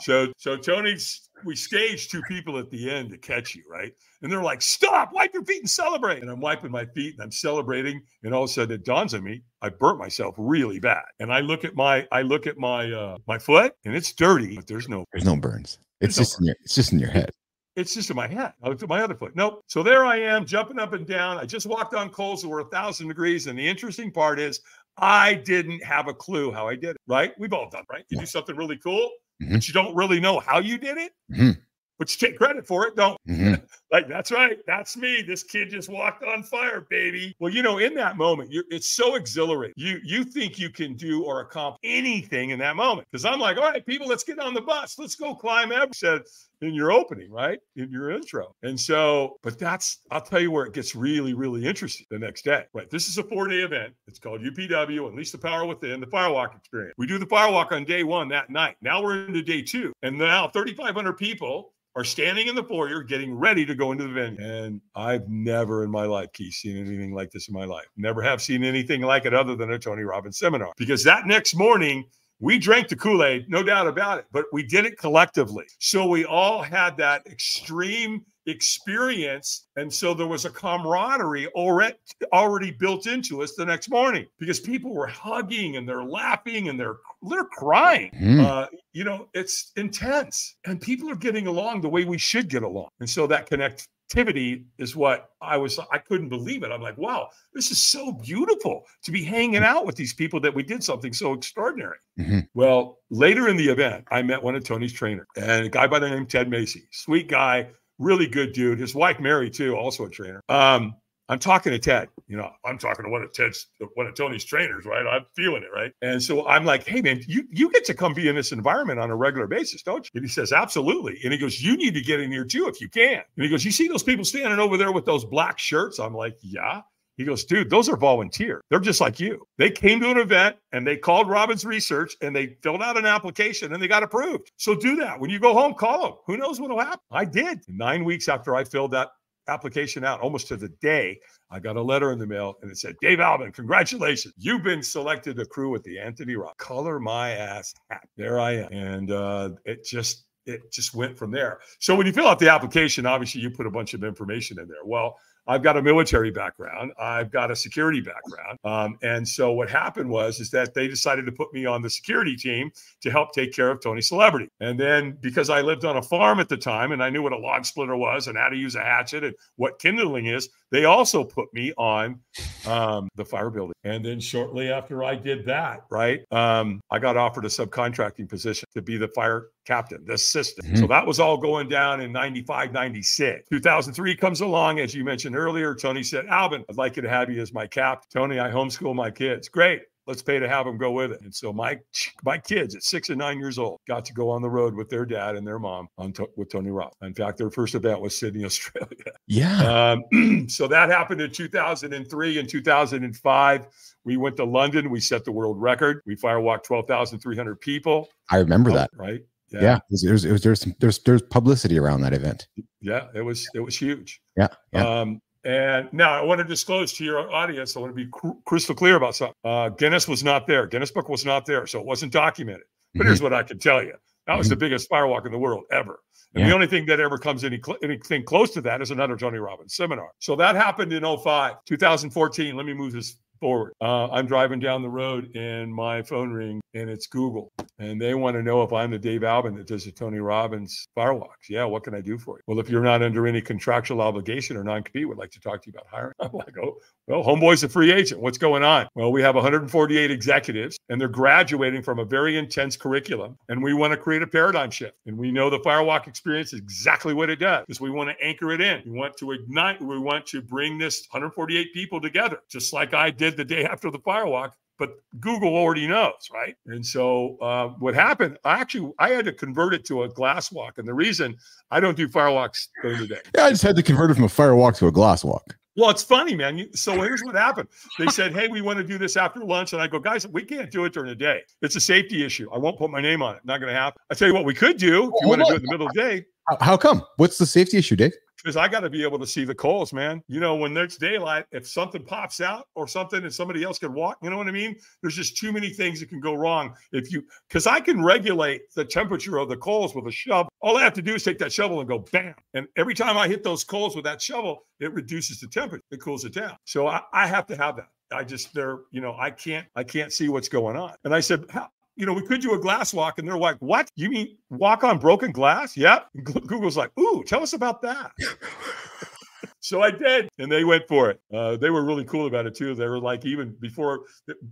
[SPEAKER 4] so, so Tony's we staged two people at the end to catch you, right? And they're like, stop, wipe your feet and celebrate. And I'm wiping my feet and I'm celebrating. And all of a sudden it dawns on me, I burnt myself really bad. And I look at my, I look at my, uh, my foot and it's dirty, but there's no,
[SPEAKER 1] there's no burns. It's just, no burns. in your, it's just in your head.
[SPEAKER 4] It's just in my head. I looked at my other foot. Nope. So there I am jumping up and down. I just walked on coals that were a thousand degrees. And the interesting part is I didn't have a clue how I did it, right? We've all done, right? You yeah. do something really cool, mm-hmm. but you don't really know how you did it. Mm-hmm but you take credit for it, don't. Mm-hmm. like that's right, that's me. This kid just walked on fire, baby. Well, you know, in that moment, it's so exhilarating. You you think you can do or accomplish anything in that moment because I'm like, all right, people, let's get on the bus, let's go climb Everest. In your opening, right? In your intro. And so, but that's, I'll tell you where it gets really, really interesting the next day. Right. This is a four day event. It's called UPW, Unleash the Power Within, the Firewalk Experience. We do the Firewalk on day one that night. Now we're into day two. And now 3,500 people are standing in the foyer getting ready to go into the venue. And I've never in my life, Keith, seen anything like this in my life. Never have seen anything like it other than a Tony Robbins seminar. Because that next morning, we drank the Kool Aid, no doubt about it, but we did it collectively. So we all had that extreme experience. And so there was a camaraderie already, already built into us the next morning because people were hugging and they're laughing and they're they're crying. Mm. Uh, you know, it's intense, and people are getting along the way we should get along. And so that connect activity is what I was, I couldn't believe it. I'm like, wow, this is so beautiful to be hanging out with these people that we did something so extraordinary. Mm-hmm. Well, later in the event, I met one of Tony's trainers and a guy by the name Ted Macy, sweet guy, really good dude. His wife, Mary, too, also a trainer. Um, I'm talking to Ted. You know, I'm talking to one of Ted's, one of Tony's trainers, right? I'm feeling it, right? And so I'm like, hey man, you you get to come be in this environment on a regular basis, don't you? And he says, absolutely. And he goes, you need to get in here too if you can. And he goes, you see those people standing over there with those black shirts? I'm like, yeah. He goes, dude, those are volunteer. They're just like you. They came to an event and they called Robbins Research and they filled out an application and they got approved. So do that. When you go home, call them. Who knows what'll happen? I did. Nine weeks after I filled that application out, almost to the day, I got a letter in the mail and it said, Dave Albin, congratulations. You've been selected to crew with the Anthony Rock. Color my ass hat. There I am. And uh, it just, it just went from there. So when you fill out the application, obviously you put a bunch of information in there. Well, I've got a military background. I've got a security background. Um, and so what happened was is that they decided to put me on the security team to help take care of Tony Celebrity. And then because I lived on a farm at the time and I knew what a log splitter was and how to use a hatchet and what kindling is, they also put me on um, the fire building. And then shortly after I did that, right, um, I got offered a subcontracting position to be the fire captain, the assistant. Mm-hmm. So that was all going down in 95, 96. 2003 comes along, as you mentioned earlier. Tony said, Albin, I'd like you to have you as my captain. Tony, I homeschool my kids. Great let's pay to have them go with it. And so my my kids at six and nine years old got to go on the road with their dad and their mom on to, with Tony Robb. In fact, their first event was Sydney, Australia.
[SPEAKER 1] Yeah.
[SPEAKER 4] Um, so that happened in 2003 and 2005. We went to London. We set the world record. We firewalked 12,300 people.
[SPEAKER 1] I remember oh, that.
[SPEAKER 4] Right.
[SPEAKER 1] Yeah, yeah it was, it was, it was, there's there's there's publicity around that event.
[SPEAKER 4] Yeah, it was it was huge.
[SPEAKER 1] Yeah, yeah.
[SPEAKER 4] Um, and now I want to disclose to your audience, I want to be cr- crystal clear about something. Uh, Guinness was not there. Guinness Book was not there. So it wasn't documented. But mm-hmm. here's what I can tell you. That was mm-hmm. the biggest firewalk in the world ever. And yeah. the only thing that ever comes any cl- anything close to that is another Tony Robbins seminar. So that happened in 05, 2014. Let me move this forward. Uh, I'm driving down the road and my phone ring and it's Google. And they want to know if I'm the Dave Albin that does the Tony Robbins firewalks. Yeah, what can I do for you? Well, if you're not under any contractual obligation or non-compete, would like to talk to you about hiring. I'm like, oh, well, Homeboy's a free agent. What's going on? Well, we have 148 executives and they're graduating from a very intense curriculum. And we want to create a paradigm shift. And we know the firewalk experience is exactly what it does because we want to anchor it in. We want to ignite, we want to bring this 148 people together, just like I did the day after the firewalk but Google already knows, right? And so uh, what happened? I actually I had to convert it to a glass walk, and the reason I don't do firewalks during the day.
[SPEAKER 1] Yeah, I just had to convert it from a firewalk to a glass walk.
[SPEAKER 4] Well, it's funny, man. So here's what happened. They said, "Hey, we want to do this after lunch," and I go, "Guys, we can't do it during the day. It's a safety issue. I won't put my name on it. Not going to happen." I tell you what, we could do if you want to do it in the middle of the day.
[SPEAKER 1] How come? What's the safety issue, Dave?
[SPEAKER 4] Because I got to be able to see the coals, man. You know, when there's daylight, if something pops out or something and somebody else can walk, you know what I mean? There's just too many things that can go wrong. If you, because I can regulate the temperature of the coals with a shovel. All I have to do is take that shovel and go bam. And every time I hit those coals with that shovel, it reduces the temperature, it cools it down. So I, I have to have that. I just they're you know I can't I can't see what's going on. And I said, how, you know, we could do a glass walk. And they're like, what? You mean walk on broken glass? Yep. Google's like, ooh, tell us about that. so I did, and they went for it. Uh, they were really cool about it too. They were like, even before,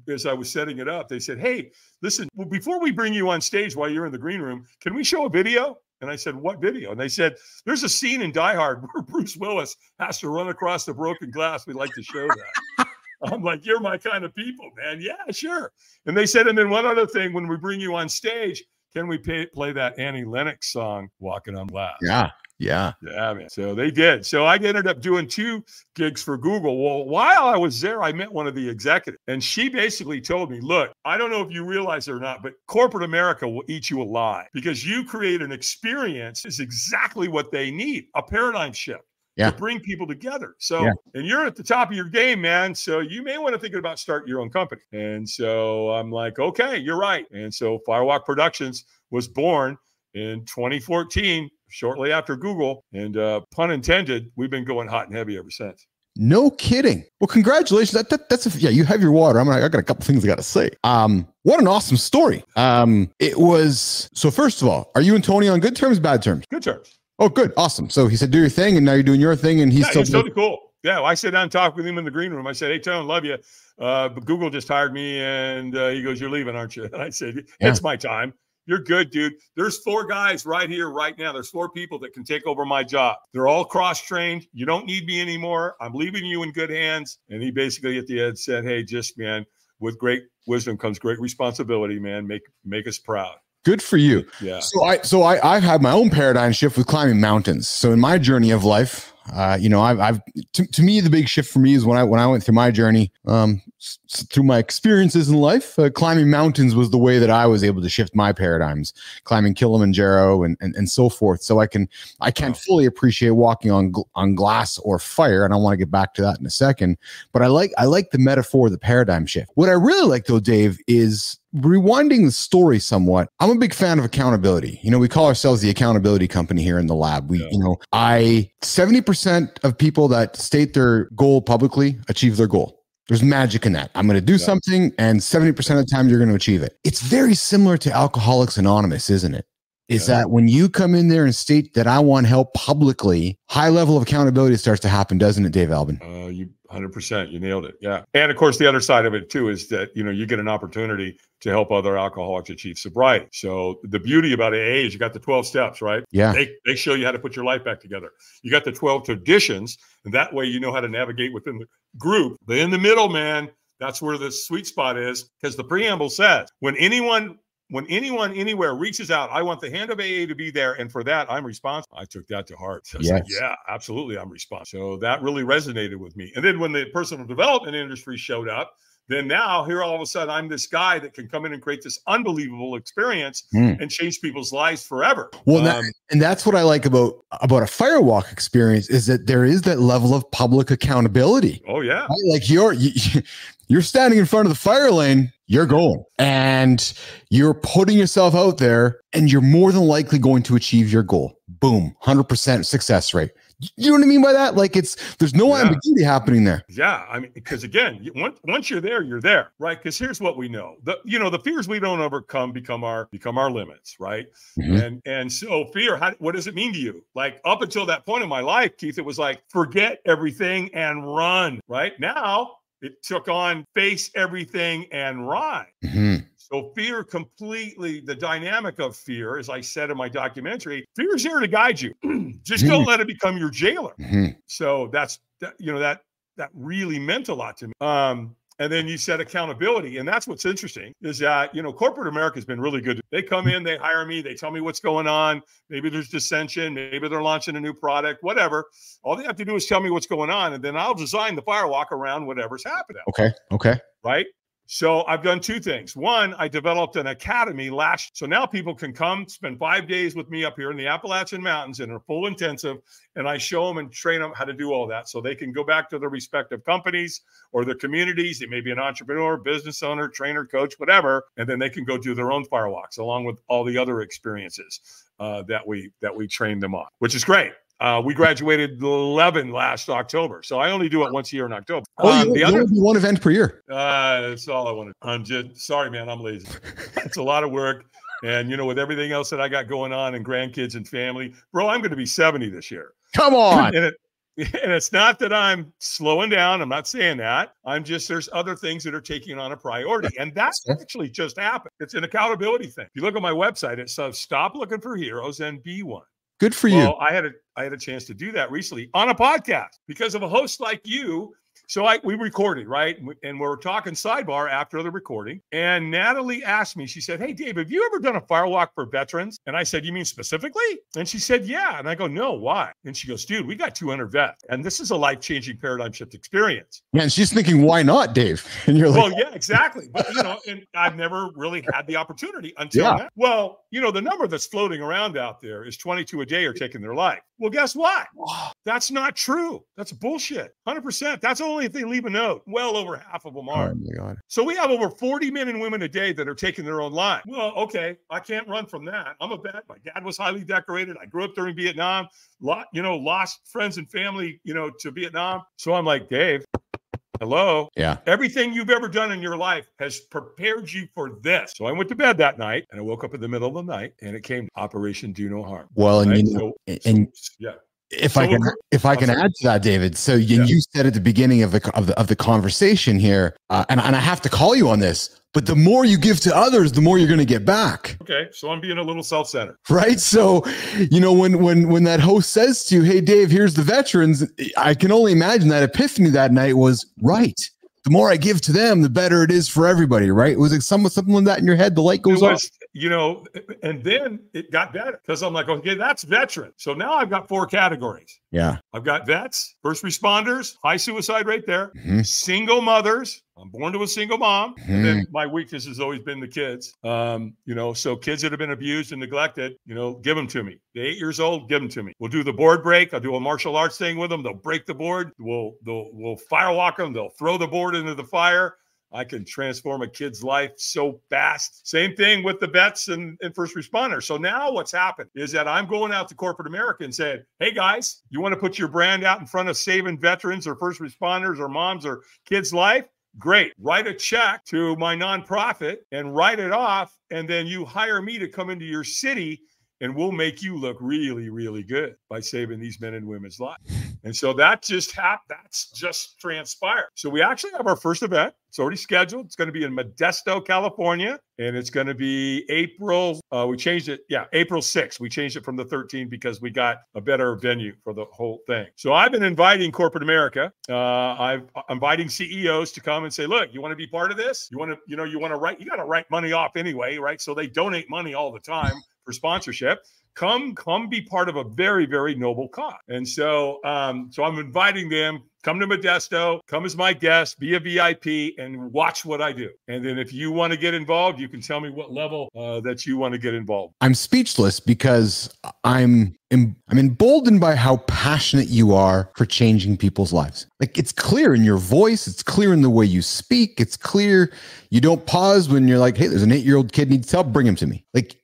[SPEAKER 4] as I was setting it up, they said, "Hey, listen, well, before we bring you on stage while you're in the green room, can we show a video?" And I said, "What video?" And they said, "There's a scene in Die Hard where Bruce Willis has to run across the broken glass. We'd like to show that." I'm like, you're my kind of people, man. Yeah, sure. And they said, and then one other thing, when we bring you on stage, can we pay, play that Annie Lennox song, Walking on Glass?
[SPEAKER 1] Yeah. Yeah.
[SPEAKER 4] Yeah, man. So they did. So I ended up doing two gigs for Google. Well, while I was there, I met one of the executives, and she basically told me, Look, I don't know if you realize it or not, but corporate America will eat you alive because you create an experience is exactly what they need a paradigm shift yeah. to bring people together. So, yeah. and you're at the top of your game, man. So you may want to think about starting your own company. And so I'm like, okay, you're right. And so Firewalk Productions was born in 2014, shortly after Google. And uh, pun intended, we've been going hot and heavy ever since.
[SPEAKER 1] No kidding. Well, congratulations. That, that, that's a, yeah. You have your water. I'm gonna, I got a couple things I got to say. Um, what an awesome story. Um, it was. So first of all, are you and Tony on good terms, bad terms?
[SPEAKER 4] Good terms.
[SPEAKER 1] Oh, good, awesome. So he said, "Do your thing," and now you're doing your thing, and he's,
[SPEAKER 4] yeah, he's totally cool. Yeah, well, I sit down and talk with him in the green room. I said, "Hey, Tone, love you, uh, but Google just hired me," and uh, he goes, "You're leaving, aren't you?" And I said, yeah. "It's my time. You're good, dude. There's four guys right here, right now. There's four people that can take over my job. They're all cross trained. You don't need me anymore. I'm leaving you in good hands." And he basically at the end said, "Hey, just man, with great wisdom comes great responsibility, man. Make make us proud."
[SPEAKER 1] Good for you.
[SPEAKER 4] Yeah.
[SPEAKER 1] So I so I I have had my own paradigm shift with climbing mountains. So in my journey of life, Uh, you know, I've, I've to, to me the big shift for me is when I when I went through my journey, um, s- through my experiences in life. Uh, climbing mountains was the way that I was able to shift my paradigms. Climbing Kilimanjaro and and, and so forth. So I can I can't fully appreciate walking on gl- on glass or fire, and I want to get back to that in a second. But I like I like the metaphor, the paradigm shift. What I really like though, Dave, is rewinding the story somewhat. I'm a big fan of accountability. You know, we call ourselves the accountability company here in the lab. We,
[SPEAKER 4] Yeah.
[SPEAKER 1] you know, I 70% of people that state their goal publicly achieve their goal. There's magic in that. I'm going to do
[SPEAKER 4] Yeah.
[SPEAKER 1] something, and 70% of the time you're going to achieve it. It's very similar to Alcoholics Anonymous, isn't it? Is
[SPEAKER 4] Yeah.
[SPEAKER 1] that when you come in there and state that I want help publicly, high level of accountability starts to happen, doesn't it, Dave Albin?
[SPEAKER 4] Uh, you 100%, you nailed it. Yeah. And of course, the other side of it too is that, you know, you get an opportunity to help other alcoholics achieve sobriety. So the beauty about AA is you got the 12 steps, right?
[SPEAKER 1] Yeah.
[SPEAKER 4] They, they show you how to put your life back together. You got the 12 traditions, and that way you know how to navigate within the group. But in the middle, man, that's where the sweet spot is because the preamble says when anyone when anyone anywhere reaches out, I want the hand of AA to be there. And for that, I'm responsible. I took that to heart. So was like, yeah, absolutely. I'm responsible. So that really resonated with me. And then when the personal development industry showed up, then now here all of a sudden I'm this guy that can come in and create this unbelievable experience
[SPEAKER 1] Hmm.
[SPEAKER 4] and change people's lives forever.
[SPEAKER 1] Well, that,
[SPEAKER 4] Um,
[SPEAKER 1] and that's what I like about about a firewalk experience is that there is that level of public accountability.
[SPEAKER 4] oh yeah.
[SPEAKER 1] Right? Like you're you, you're standing in front of the fire lane, you're going, and you're putting yourself out there, and you're more than likely going to achieve your goal. Boom, hundred percent success rate. You know what I mean by that? Like it's there's no
[SPEAKER 4] Yeah.
[SPEAKER 1] ambiguity happening there.
[SPEAKER 4] Yeah, I mean, because again, you- once once you're there, you're there, right? Because here's what we know: the you know the fears we don't overcome become our become our limits, right?
[SPEAKER 1] Mhm.
[SPEAKER 4] And and so fear, how, what does it mean to you? Like up until that point in my life, Keith, it was like forget everything and run. Right now, it took on face everything and run.
[SPEAKER 1] Mhm.
[SPEAKER 4] So fear completely the dynamic of fear, as I said in my documentary, fear is there to guide you. Just don't let it become your jailer
[SPEAKER 1] Mhm.
[SPEAKER 4] so that's that, you know that that really meant a lot to me um and then you said accountability and that's what's interesting is that you know corporate america has been really good they come in they hire me they tell me what's going on maybe there's dissension maybe they're launching a new product whatever all they have to do is tell me what's going on and then i'll design the firewalk around whatever's happening
[SPEAKER 1] Okay. Okay.
[SPEAKER 4] right? So I've done two things. One, I developed an academy last, so now people can come spend five days with me up here in the Appalachian Mountains in a full intensive, and I show them and train them how to do all that, so they can go back to their respective companies or their communities. They may be an entrepreneur, business owner, trainer, coach, whatever, and then they can go do their own firewalks along with all the other experiences uh, that we that we train them on, which is great. Uh, we graduated 11 last October, so I only do it once a year in October.
[SPEAKER 1] Oh,
[SPEAKER 4] Um,
[SPEAKER 1] you,
[SPEAKER 4] the other
[SPEAKER 1] one event per year.
[SPEAKER 4] uh, that's all I wanted. I'm just sorry, man. I'm lazy. it's a lot of work. And, you know, with everything else that I got going on and grandkids and family, bro, I'm going to be 70 this year.
[SPEAKER 1] Come on.
[SPEAKER 4] And, it, and it's not that I'm slowing down. I'm not saying that. I'm just, there's other things that are taking on a priority. And That's actually just happened. It's an accountability thing. If you look at my website, it says stop looking for heroes and be one.
[SPEAKER 1] Good for you.
[SPEAKER 4] I had a I had a chance to do that recently on a podcast because of a host like you. So I we recorded right, and we- were talking sidebar after the recording. And Natalie asked me, she said, "Hey, Dave, have you ever done a firewalk for veterans?" And I said, "You mean specifically?" And she said, "Yeah." And I go, "No, why?" And she goes, "Dude, we got 200 vets, and this is a life changing paradigm shift experience."
[SPEAKER 1] Yeah, and she's thinking, why not, Dave? And you're like,
[SPEAKER 4] Well, yeah, exactly. But you know, and I've never really had the opportunity until
[SPEAKER 1] Yeah.
[SPEAKER 4] now. Well, you know, the number that's floating around out there is 22 a day are taking their life. Well, guess what? That's not true. That's bullshit. 100%. That's only if they leave a note. Well over half of them oh are.
[SPEAKER 1] oh my God.
[SPEAKER 4] So we have over 40 men and women a day that are taking their own life. Well, okay, I can't run from that. I'm a vet. My dad was highly decorated. I grew up during Vietnam. Lot, you know, lost friends and family, you know, to Vietnam. So I'm like, Dave, hello.
[SPEAKER 1] Yeah.
[SPEAKER 4] Everything you've ever done in your life has prepared you for this. So I went to bed that night and I woke up in the middle of the night and it came Operation Do No Harm.
[SPEAKER 1] Well, and
[SPEAKER 4] right?
[SPEAKER 1] you know,
[SPEAKER 4] So-
[SPEAKER 1] and
[SPEAKER 4] so, yeah.
[SPEAKER 1] If I can if I can add to that, David. So you,
[SPEAKER 4] Yeah.
[SPEAKER 1] you said at the beginning of the of the of the conversation here, uh, and and I have to call you on this. But the more you give to others, the more you're going to get back,
[SPEAKER 4] Okay. So I'm being a little self-centered.
[SPEAKER 1] right? So, you know, when when when that host says to you, "Hey, Dave, here's the veterans," I can only imagine that epiphany that night was right. The more I give to them, the better it is for everybody, right? Was it some something like that in your head? The light goes off.
[SPEAKER 4] You know, and then it got better because I'm like, okay, that's veteran. So now I've got four categories.
[SPEAKER 1] Yeah.
[SPEAKER 4] I've got vets, first responders, high suicide rate there,
[SPEAKER 1] Mhm.
[SPEAKER 4] single mothers. I'm born to a single mom. And then
[SPEAKER 1] Mhm.
[SPEAKER 4] my weakness has always been the kids. Um, you know, so kids that have been abused and neglected, you know, give them to me. They're eight years old, give them to me. We'll do the board break. I'll do a martial arts thing with them. They'll break the board. We'll they'll we'll firewalk them. They'll throw the board into the fire. I can transform a kid's life so fast. Same thing with the vets and, and first responders. So now what's happened is that I'm going out to corporate America and saying, hey guys, you want to put your brand out in front of saving veterans or first responders or moms or kids' life? Great. Write a check to my nonprofit and write it off. And then you hire me to come into your city and we'll make you look really, really good by saving these men and women's lives. And so that just happened. That's just transpired. So we actually have our first event. It's already scheduled. It's going to be in Modesto, California, and it's going to be April. Uh, we changed it. Yeah, April 6th. We changed it from the 13th because we got a better venue for the whole thing. So I've been inviting corporate America. Uh, I'm inviting CEOs to come and say, look, you want to be part of this? You want to, you know, you want to write. You got to write money off anyway, right? So they donate money all the time for sponsorship come come be part of a very very noble cause and so um so i'm inviting them come to modesto come as my guest be a vip and watch what i do and then if you want to get involved you can tell me what level uh, that you want to get involved
[SPEAKER 1] I'm speechless because I'm I'm emboldened by how passionate you are for changing people's lives. Like it's clear in your voice, it's clear in the way you speak, it's clear you don't pause when you're like, "Hey, there's an 8-year-old kid needs help, bring him to me." Like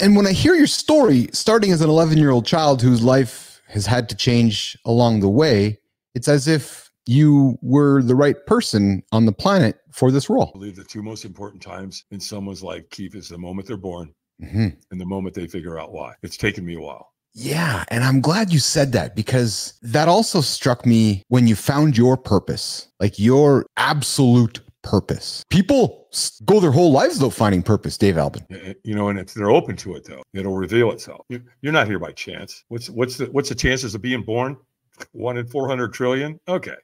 [SPEAKER 1] and when I hear your story starting as an 11-year-old child whose life has had to change along the way, it's as if you were the right person on the planet for this role.
[SPEAKER 4] i believe the two most important times in someone's life keith is the moment they're born
[SPEAKER 1] Mhm.
[SPEAKER 4] and the moment they figure out why it's taken me a while
[SPEAKER 1] Yeah, and I'm glad you said that because that also struck me when you found your purpose, like your absolute purpose. People go their whole lives though finding purpose, Dave Albin.
[SPEAKER 4] You know, and if they're open to it, though, it'll reveal itself. You're not here by chance. What's what's the what's the chances of being born? One in four hundred trillion. Okay.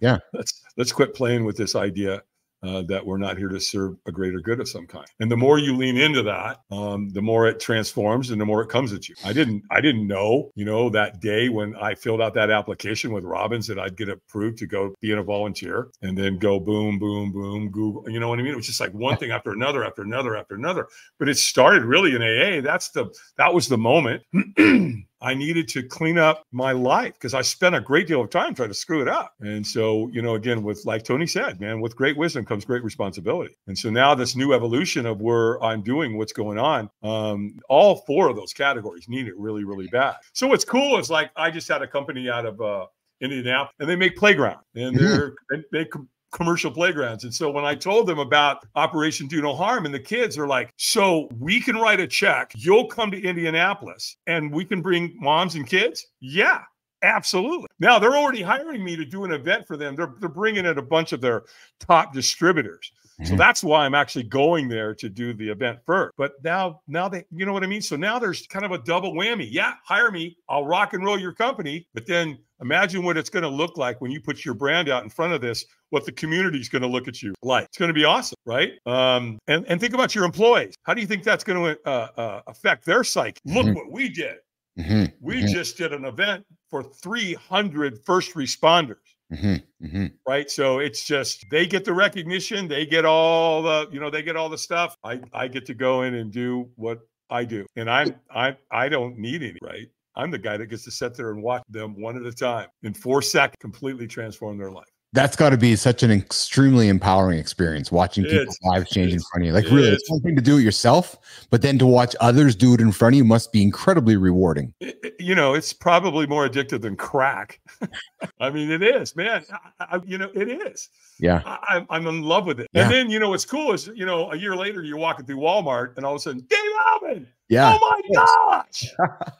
[SPEAKER 1] Yeah.
[SPEAKER 4] Let's let's quit playing with this idea uh, that we're not here to serve a greater good of some kind. And the more you lean into that, um, the more it transforms and the more it comes at you. I didn't I didn't know, you know, that day when I filled out that application with Robbins that I'd get approved to go be a volunteer and then go boom, boom, boom, Google. You know what I mean? It was just like one thing after another, after another, after another. But it started really in AA. That's the that was the moment. I needed to clean up my life because I spent a great deal of time trying to screw it up. And so, you know, again, with like Tony said, man, with great wisdom comes great responsibility. And so now this new evolution of where I'm doing what's going on, um, all four of those categories need it really, really bad. So what's cool is like I just had a company out of uh, Indianapolis, and they make playground, and
[SPEAKER 1] Mhm.
[SPEAKER 4] they're they make com- commercial playgrounds. And so when I told them about Operation Do No Harm, and the kids are like, "So we can write a check. You'll come to Indianapolis, and we can bring moms and kids." Yeah. Absolutely. Now they're already hiring me to do an event for them. They're, they're bringing in a bunch of their top distributors. So
[SPEAKER 1] Mhm.
[SPEAKER 4] that's why I'm actually going there to do the event first. But now, now they, you know what I mean? So now there's kind of a double whammy. Yeah, hire me. I'll rock and roll your company. But then imagine what it's going to look like when you put your brand out in front of this, what the community is going to look at you like. It's going to be awesome, right? Um, and, and think about your employees. How do you think that's going to uh, uh, affect their psyche? Look
[SPEAKER 1] Mhm.
[SPEAKER 4] what we did.
[SPEAKER 1] Mhm,
[SPEAKER 4] We
[SPEAKER 1] Mhm.
[SPEAKER 4] just did an event for 300 first responders
[SPEAKER 1] mhm, mhm.
[SPEAKER 4] right so it's just they get the recognition they get all the you know they get all the stuff i i get to go in and do what i do and i'm i i don't need any right i'm the guy that gets to sit there and watch them one at a time in four seconds completely transform their life
[SPEAKER 1] That's got to be such an extremely empowering experience watching people's
[SPEAKER 4] It's-
[SPEAKER 1] lives change in front of you. Like, really, it's
[SPEAKER 4] it's-
[SPEAKER 1] one thing to do it yourself, but then to watch others do it in front of you must be incredibly rewarding.
[SPEAKER 4] It- you know it's probably more addictive than crack i mean it is man I, I, you know it is
[SPEAKER 1] Yeah.
[SPEAKER 4] I, I'm- I'm in love with it.
[SPEAKER 1] Yeah.
[SPEAKER 4] And then, you know, what's cool is, you know, a year later, you're walking through Walmart and all of a sudden, Dave Albin,
[SPEAKER 1] Yeah.
[SPEAKER 4] oh my gosh.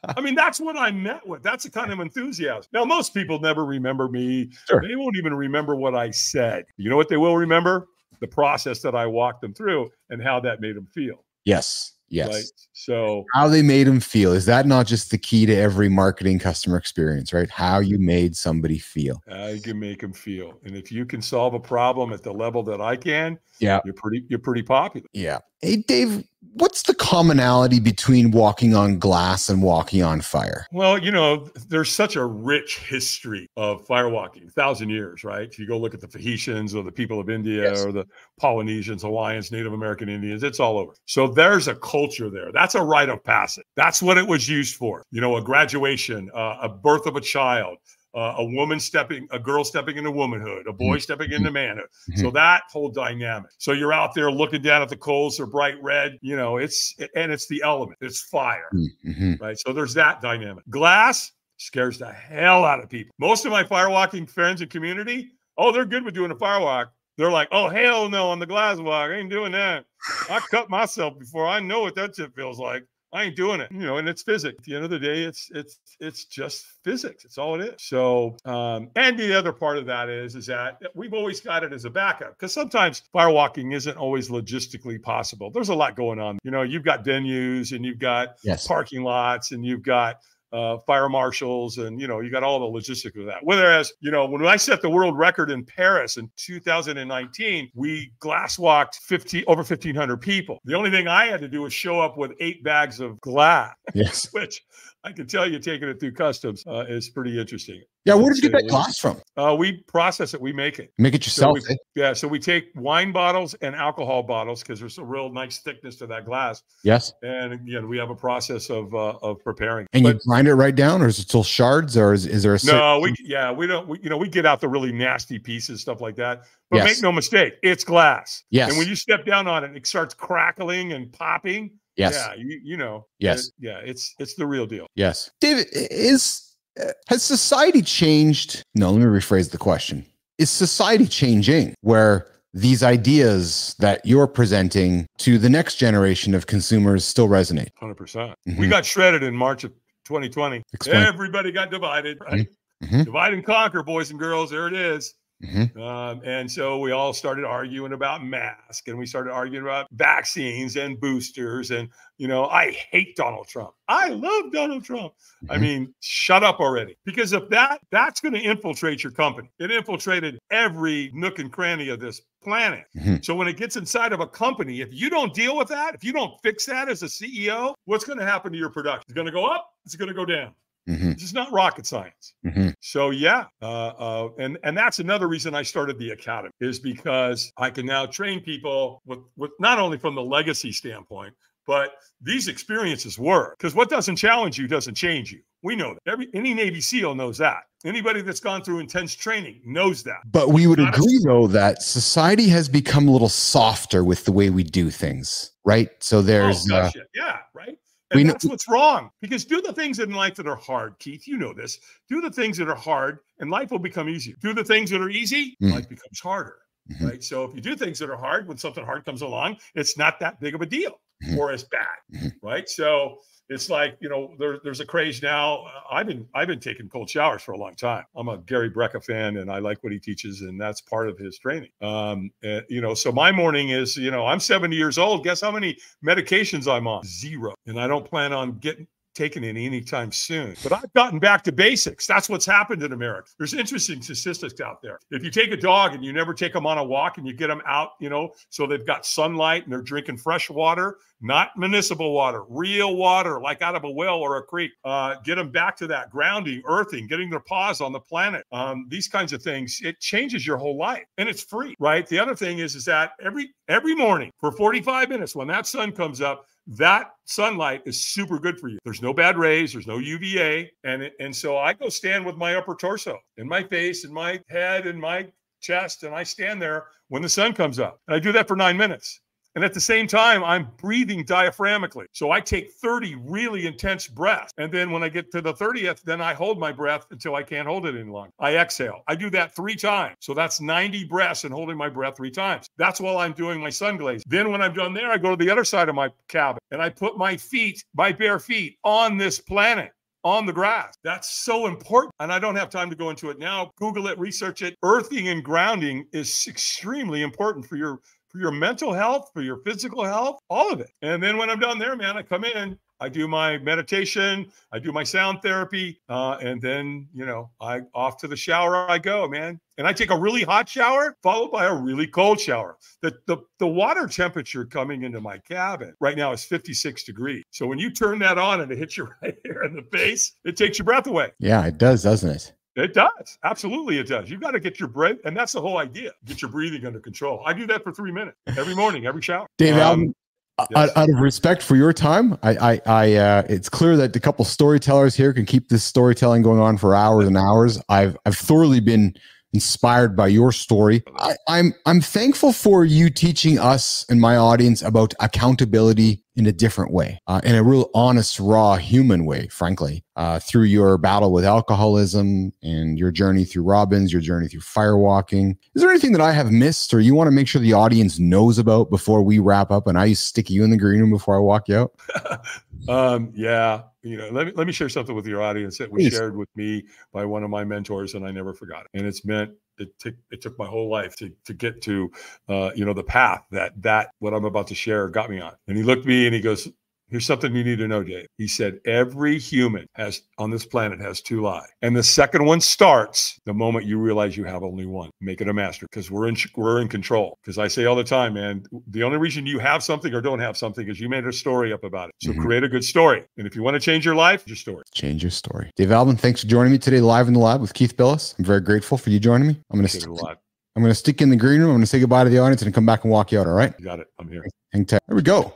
[SPEAKER 4] I mean, that's what I met with. That's the kind of enthusiasm. Now, most people never remember me.
[SPEAKER 1] Sure.
[SPEAKER 4] They won't even remember what I said. You know what they will remember? The process that I walked them through and how that made them feel.
[SPEAKER 1] Yes. Yes.
[SPEAKER 4] Right. So,
[SPEAKER 1] How they made them feel. Is that not just the key to every marketing customer experience, right? How you made somebody feel.
[SPEAKER 4] I can make them feel. And if you can solve a problem at the level that I can,
[SPEAKER 1] Yeah.
[SPEAKER 4] you're pretty, you're pretty popular.
[SPEAKER 1] Yeah. Hey, Dave, what's the commonality between walking on glass and walking on fire?
[SPEAKER 4] Well, you know, there's such a rich history of firewalking, thousand years, right? If you go look at the Tahitians or the people of India
[SPEAKER 1] Yes.
[SPEAKER 4] or the Polynesians, Hawaiians, Native American Indians, it's all over. So there's a culture there. That's a rite of passage. That's what it was used for. You know, a graduation, uh, a birth of a child. Uh, a woman stepping, a girl stepping into womanhood, a boy stepping into manhood. So that whole dynamic. So you're out there looking down at the coals, they're bright red, you know, it's, and it's the element, it's fire
[SPEAKER 1] Mhm.
[SPEAKER 4] right? So there's that dynamic. Glass scares the hell out of people. Most of my firewalking friends and community, oh, they're good with doing a firewalk. They're like, oh, hell no, on the glass walk. I ain't doing that. I cut myself before. I know what that shit feels like. I ain't doing it. You know, and it's physics. At the end of the day, it's it's it's just physics. It's all it is. So um, and the other part of that is is that we've always got it as a backup because sometimes firewalking isn't always logistically possible. There's a lot going on. You know, you've got venues and you've got
[SPEAKER 1] Yes.
[SPEAKER 4] parking lots and you've got uh, fire marshals and you know you got all the logistics of that whereas you know when i set the world record in paris in 2019 we glass walked 50 over 1500 people the only thing i had to do was show up with eight bags of glass
[SPEAKER 1] Yes.
[SPEAKER 4] which i can tell you taking it through customs uh, is pretty interesting
[SPEAKER 1] Yeah. Where did you get that glass from?
[SPEAKER 4] uh, we process it we make it
[SPEAKER 1] Make it
[SPEAKER 4] So
[SPEAKER 1] yourself.
[SPEAKER 4] we-
[SPEAKER 1] eh?
[SPEAKER 4] yeah so we take wine bottles and alcohol bottles because there's a real nice thickness to that glass
[SPEAKER 1] Yes.
[SPEAKER 4] and again we have a process of uh, of preparing
[SPEAKER 1] And
[SPEAKER 4] But-
[SPEAKER 1] you grind it right down, or is it still shards, or is, is there a
[SPEAKER 4] No, we yeah, we don't. We, you know, we get out the really nasty pieces, stuff like that. But
[SPEAKER 1] Yes.
[SPEAKER 4] make no mistake, it's glass.
[SPEAKER 1] Yes.
[SPEAKER 4] And when you step down on it, it starts crackling and popping.
[SPEAKER 1] Yes.
[SPEAKER 4] Yeah, you you know.
[SPEAKER 1] Yes.
[SPEAKER 4] it- yeah, it's it's the real deal.
[SPEAKER 1] Yes. David, is uh, has society changed? No, let me rephrase the question. Is society changing where these ideas that you're presenting to the next generation of consumers still resonate?
[SPEAKER 4] Hundred percent.
[SPEAKER 1] Mhm.
[SPEAKER 4] We got shredded in March of 2020.
[SPEAKER 1] Explain.
[SPEAKER 4] Everybody got divided. Right?
[SPEAKER 1] Mhm.
[SPEAKER 4] Divide and conquer, boys and girls. There it is.
[SPEAKER 1] Mhm.
[SPEAKER 4] Um, and so we all started arguing about masks and we started arguing about vaccines and boosters. And, you know, I hate Donald Trump. I love Donald Trump. I
[SPEAKER 1] Mhm.
[SPEAKER 4] mean, shut up already. Because if that, that's going to infiltrate your company. It infiltrated every nook and cranny of this planet.
[SPEAKER 1] Mhm.
[SPEAKER 4] So when it gets inside of a company, if you don't deal with that, if you don't fix that as a CEO, what's going to happen to your production? It's going to go up. It's going to go down.
[SPEAKER 1] Mhm.
[SPEAKER 4] This is not rocket science.
[SPEAKER 1] Mhm.
[SPEAKER 4] So yeah, uh, uh, and and that's another reason I started the academy is because I can now train people with with not only from the legacy standpoint, but these experiences work. Because what doesn't challenge you doesn't change you. We know that. Every any Navy SEAL knows that. Anybody that's gone through intense training knows that.
[SPEAKER 1] But we would
[SPEAKER 4] Not a-
[SPEAKER 1] agree, though, that society has become a little softer with the way we do things, right? So there's,
[SPEAKER 4] oh,
[SPEAKER 1] uh,
[SPEAKER 4] gosh, yeah, yeah, right.
[SPEAKER 1] We
[SPEAKER 4] And
[SPEAKER 1] know-
[SPEAKER 4] that's what's wrong. Because do the things in life that are hard, Keith. You know this. Do the things that are hard, and life will become easier. Do the things that are easy,
[SPEAKER 1] Mm.
[SPEAKER 4] life becomes harder.
[SPEAKER 1] Mhm.
[SPEAKER 4] Right. So if you do things that are hard, when something hard comes along, it's not that big of a deal
[SPEAKER 1] Mhm.
[SPEAKER 4] or as bad.
[SPEAKER 1] Mhm.
[SPEAKER 4] Right. So it's like, you know, there, there's a craze now. Uh, I've been I've been taking cold showers for a long time. I'm a Gary Brecka fan and I like what he teaches, and that's part of his training. Um, uh, you know, so my morning is, you know, I'm 70 years old. Guess how many medications I'm on? Zero. And I don't plan on getting taking any anytime soon. But I've gotten back to basics. That's what's happened in America. There's interesting statistics out there. If you take a dog and you never take them on a walk and you get them out, you know, so they've got sunlight and they're drinking fresh water, not municipal water, real water, like out of a well or a creek. Uh, get them back to that grounding, earthing, getting their paws on the planet. Um, these kinds of things, it changes your whole life, and it's free, right? The other thing is, is that every every morning for 45 minutes, when that sun comes up, that sunlight is super good for you. There's no bad rays, there's no UVA, and and so I go stand with my upper torso, in my face, in my head, in my chest, and I stand there when the sun comes up, and I do that for nine minutes. And at the same time, I'm breathing diaphragmically. So I take 30 really intense breaths. And then when I get to the 30th, then I hold my breath until I can't hold it any longer. I exhale. I do that three times. So that's 90 breaths and holding my breath three times. That's while I'm doing my sun glaze. Then when I'm done there, I go to the other side of my cabin and I put my feet, my bare feet on this planet on the grass. That's so important. And I don't have time to go into it now. Google it, research it. Earthing and grounding is extremely important for your for your mental health, for your physical health, all of it. And then when I'm done there, man, I come in, I do my meditation, I do my sound therapy, uh, and then you know, I off to the shower I go, man. And I take a really hot shower followed by a really cold shower. The, the the water temperature coming into my cabin right now is 56 degrees. So when you turn that on and it hits you right here in the face, it takes your breath away.
[SPEAKER 1] Yeah, it does, doesn't it?
[SPEAKER 4] It does. Absolutely, it does. You've got to get your breath, and that's the whole idea. Get your breathing under control. I do that for three minutes every morning, every shower.
[SPEAKER 1] Dave
[SPEAKER 4] Um,
[SPEAKER 1] Allen,
[SPEAKER 4] yes.
[SPEAKER 1] out, out of respect for your time, I, I, I uh, it's clear that a couple storytellers here can keep this storytelling going on for hours and hours. I've, I've thoroughly been inspired by your story. I, I'm, I'm thankful for you teaching us and my audience about accountability in a different way, uh, in a real honest, raw, human way, frankly, uh, through your battle with alcoholism and your journey through Robbins, your journey through firewalking. Is there anything that I have missed or you want to make sure the audience knows about before we wrap up and I stick you in the green room before I walk you out?
[SPEAKER 4] um, yeah, you know, let me let me share something with your audience that was
[SPEAKER 1] Please.
[SPEAKER 4] shared with me by one of my mentors, and I never forgot it. And it's meant it took it took my whole life to to get to, uh, you know, the path that that what I'm about to share got me on. And he looked at me and he goes, "Here's something you need to know, Dave." He said, "Every human has on this planet has two lives, and the second one starts the moment you realize you have only one. Make it a master, because we're in we're in control. Because I say all the time, man, the only reason you have something or don't have something is you made a story up about it. So
[SPEAKER 1] Mhm.
[SPEAKER 4] create a good story, and if you want to change your life, your story.
[SPEAKER 1] Change your story. Dave Albin, thanks for joining me today live in the lab with Keith Bilous. I'm very grateful for you joining me. I'm going to
[SPEAKER 4] Appreciate it a lot.
[SPEAKER 1] I'm going to stick in the green room. I'm going to say goodbye to the audience and come back and walk you out. All right.
[SPEAKER 4] You got it. I'm here.
[SPEAKER 1] Hang tight. There we go.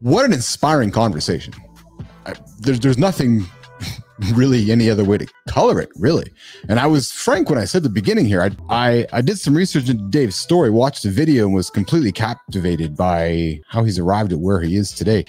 [SPEAKER 1] What an inspiring conversation. I, there's there's nothing really any other way to color it, really. And I was frank when I said the beginning here. I I, I did some research into Dave's story, watched the video, and was completely captivated by how he's arrived at where he is today.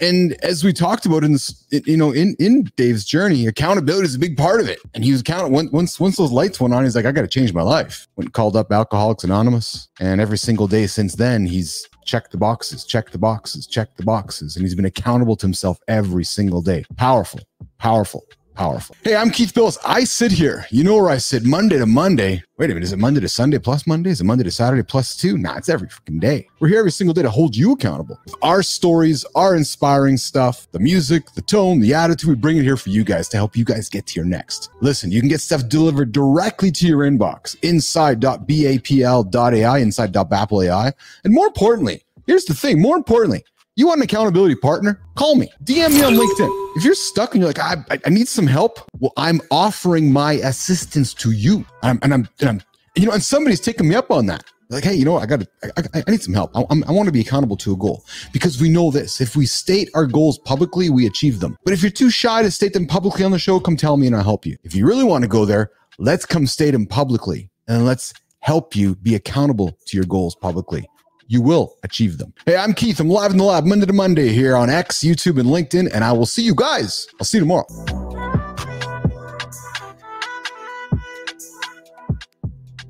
[SPEAKER 1] And as we talked about in this, you know, in in Dave's journey, accountability is a big part of it. And he was account once once once those lights went on, he's like, I got to change my life. Went called up Alcoholics Anonymous, and every single day since then, he's checked the boxes, check the boxes, check the boxes, and he's been accountable to himself every single day. Powerful, powerful, powerful. Hey, I'm Keith Bilous. I sit here. You know where I sit Monday to Monday. Wait a minute, is it Monday to Sunday plus Monday? Is it Monday to Saturday plus two? Nah, it's every freaking day. We're here every single day to hold you accountable. Our stories, our inspiring stuff, the music, the tone, the attitude, we bring it here for you guys to help you guys get to your next. Listen, you can get stuff delivered directly to your inbox inside.bapl.ai, inside.bapl.ai. And more importantly, here's the thing, more importantly, you want an accountability partner? Call me. DM me on LinkedIn. If you're stuck and you're like, I, I, I need some help, well, I'm offering my assistance to you. I'm, and I'm, and I'm, you know, and somebody's taking me up on that. Like, hey, you know? I got to, I, I, need some help. I, I want to be accountable to a goal because we know this. If we state our goals publicly, we achieve them. But if you're too shy to state them publicly on the show, come tell me and I'll help you. If you really want to go there, let's come state them publicly and let's help you be accountable to your goals publicly you will achieve them. Hey, I'm Keith. I'm live in the lab Monday to Monday here on X, YouTube, and LinkedIn, and I will see you guys. I'll see you tomorrow.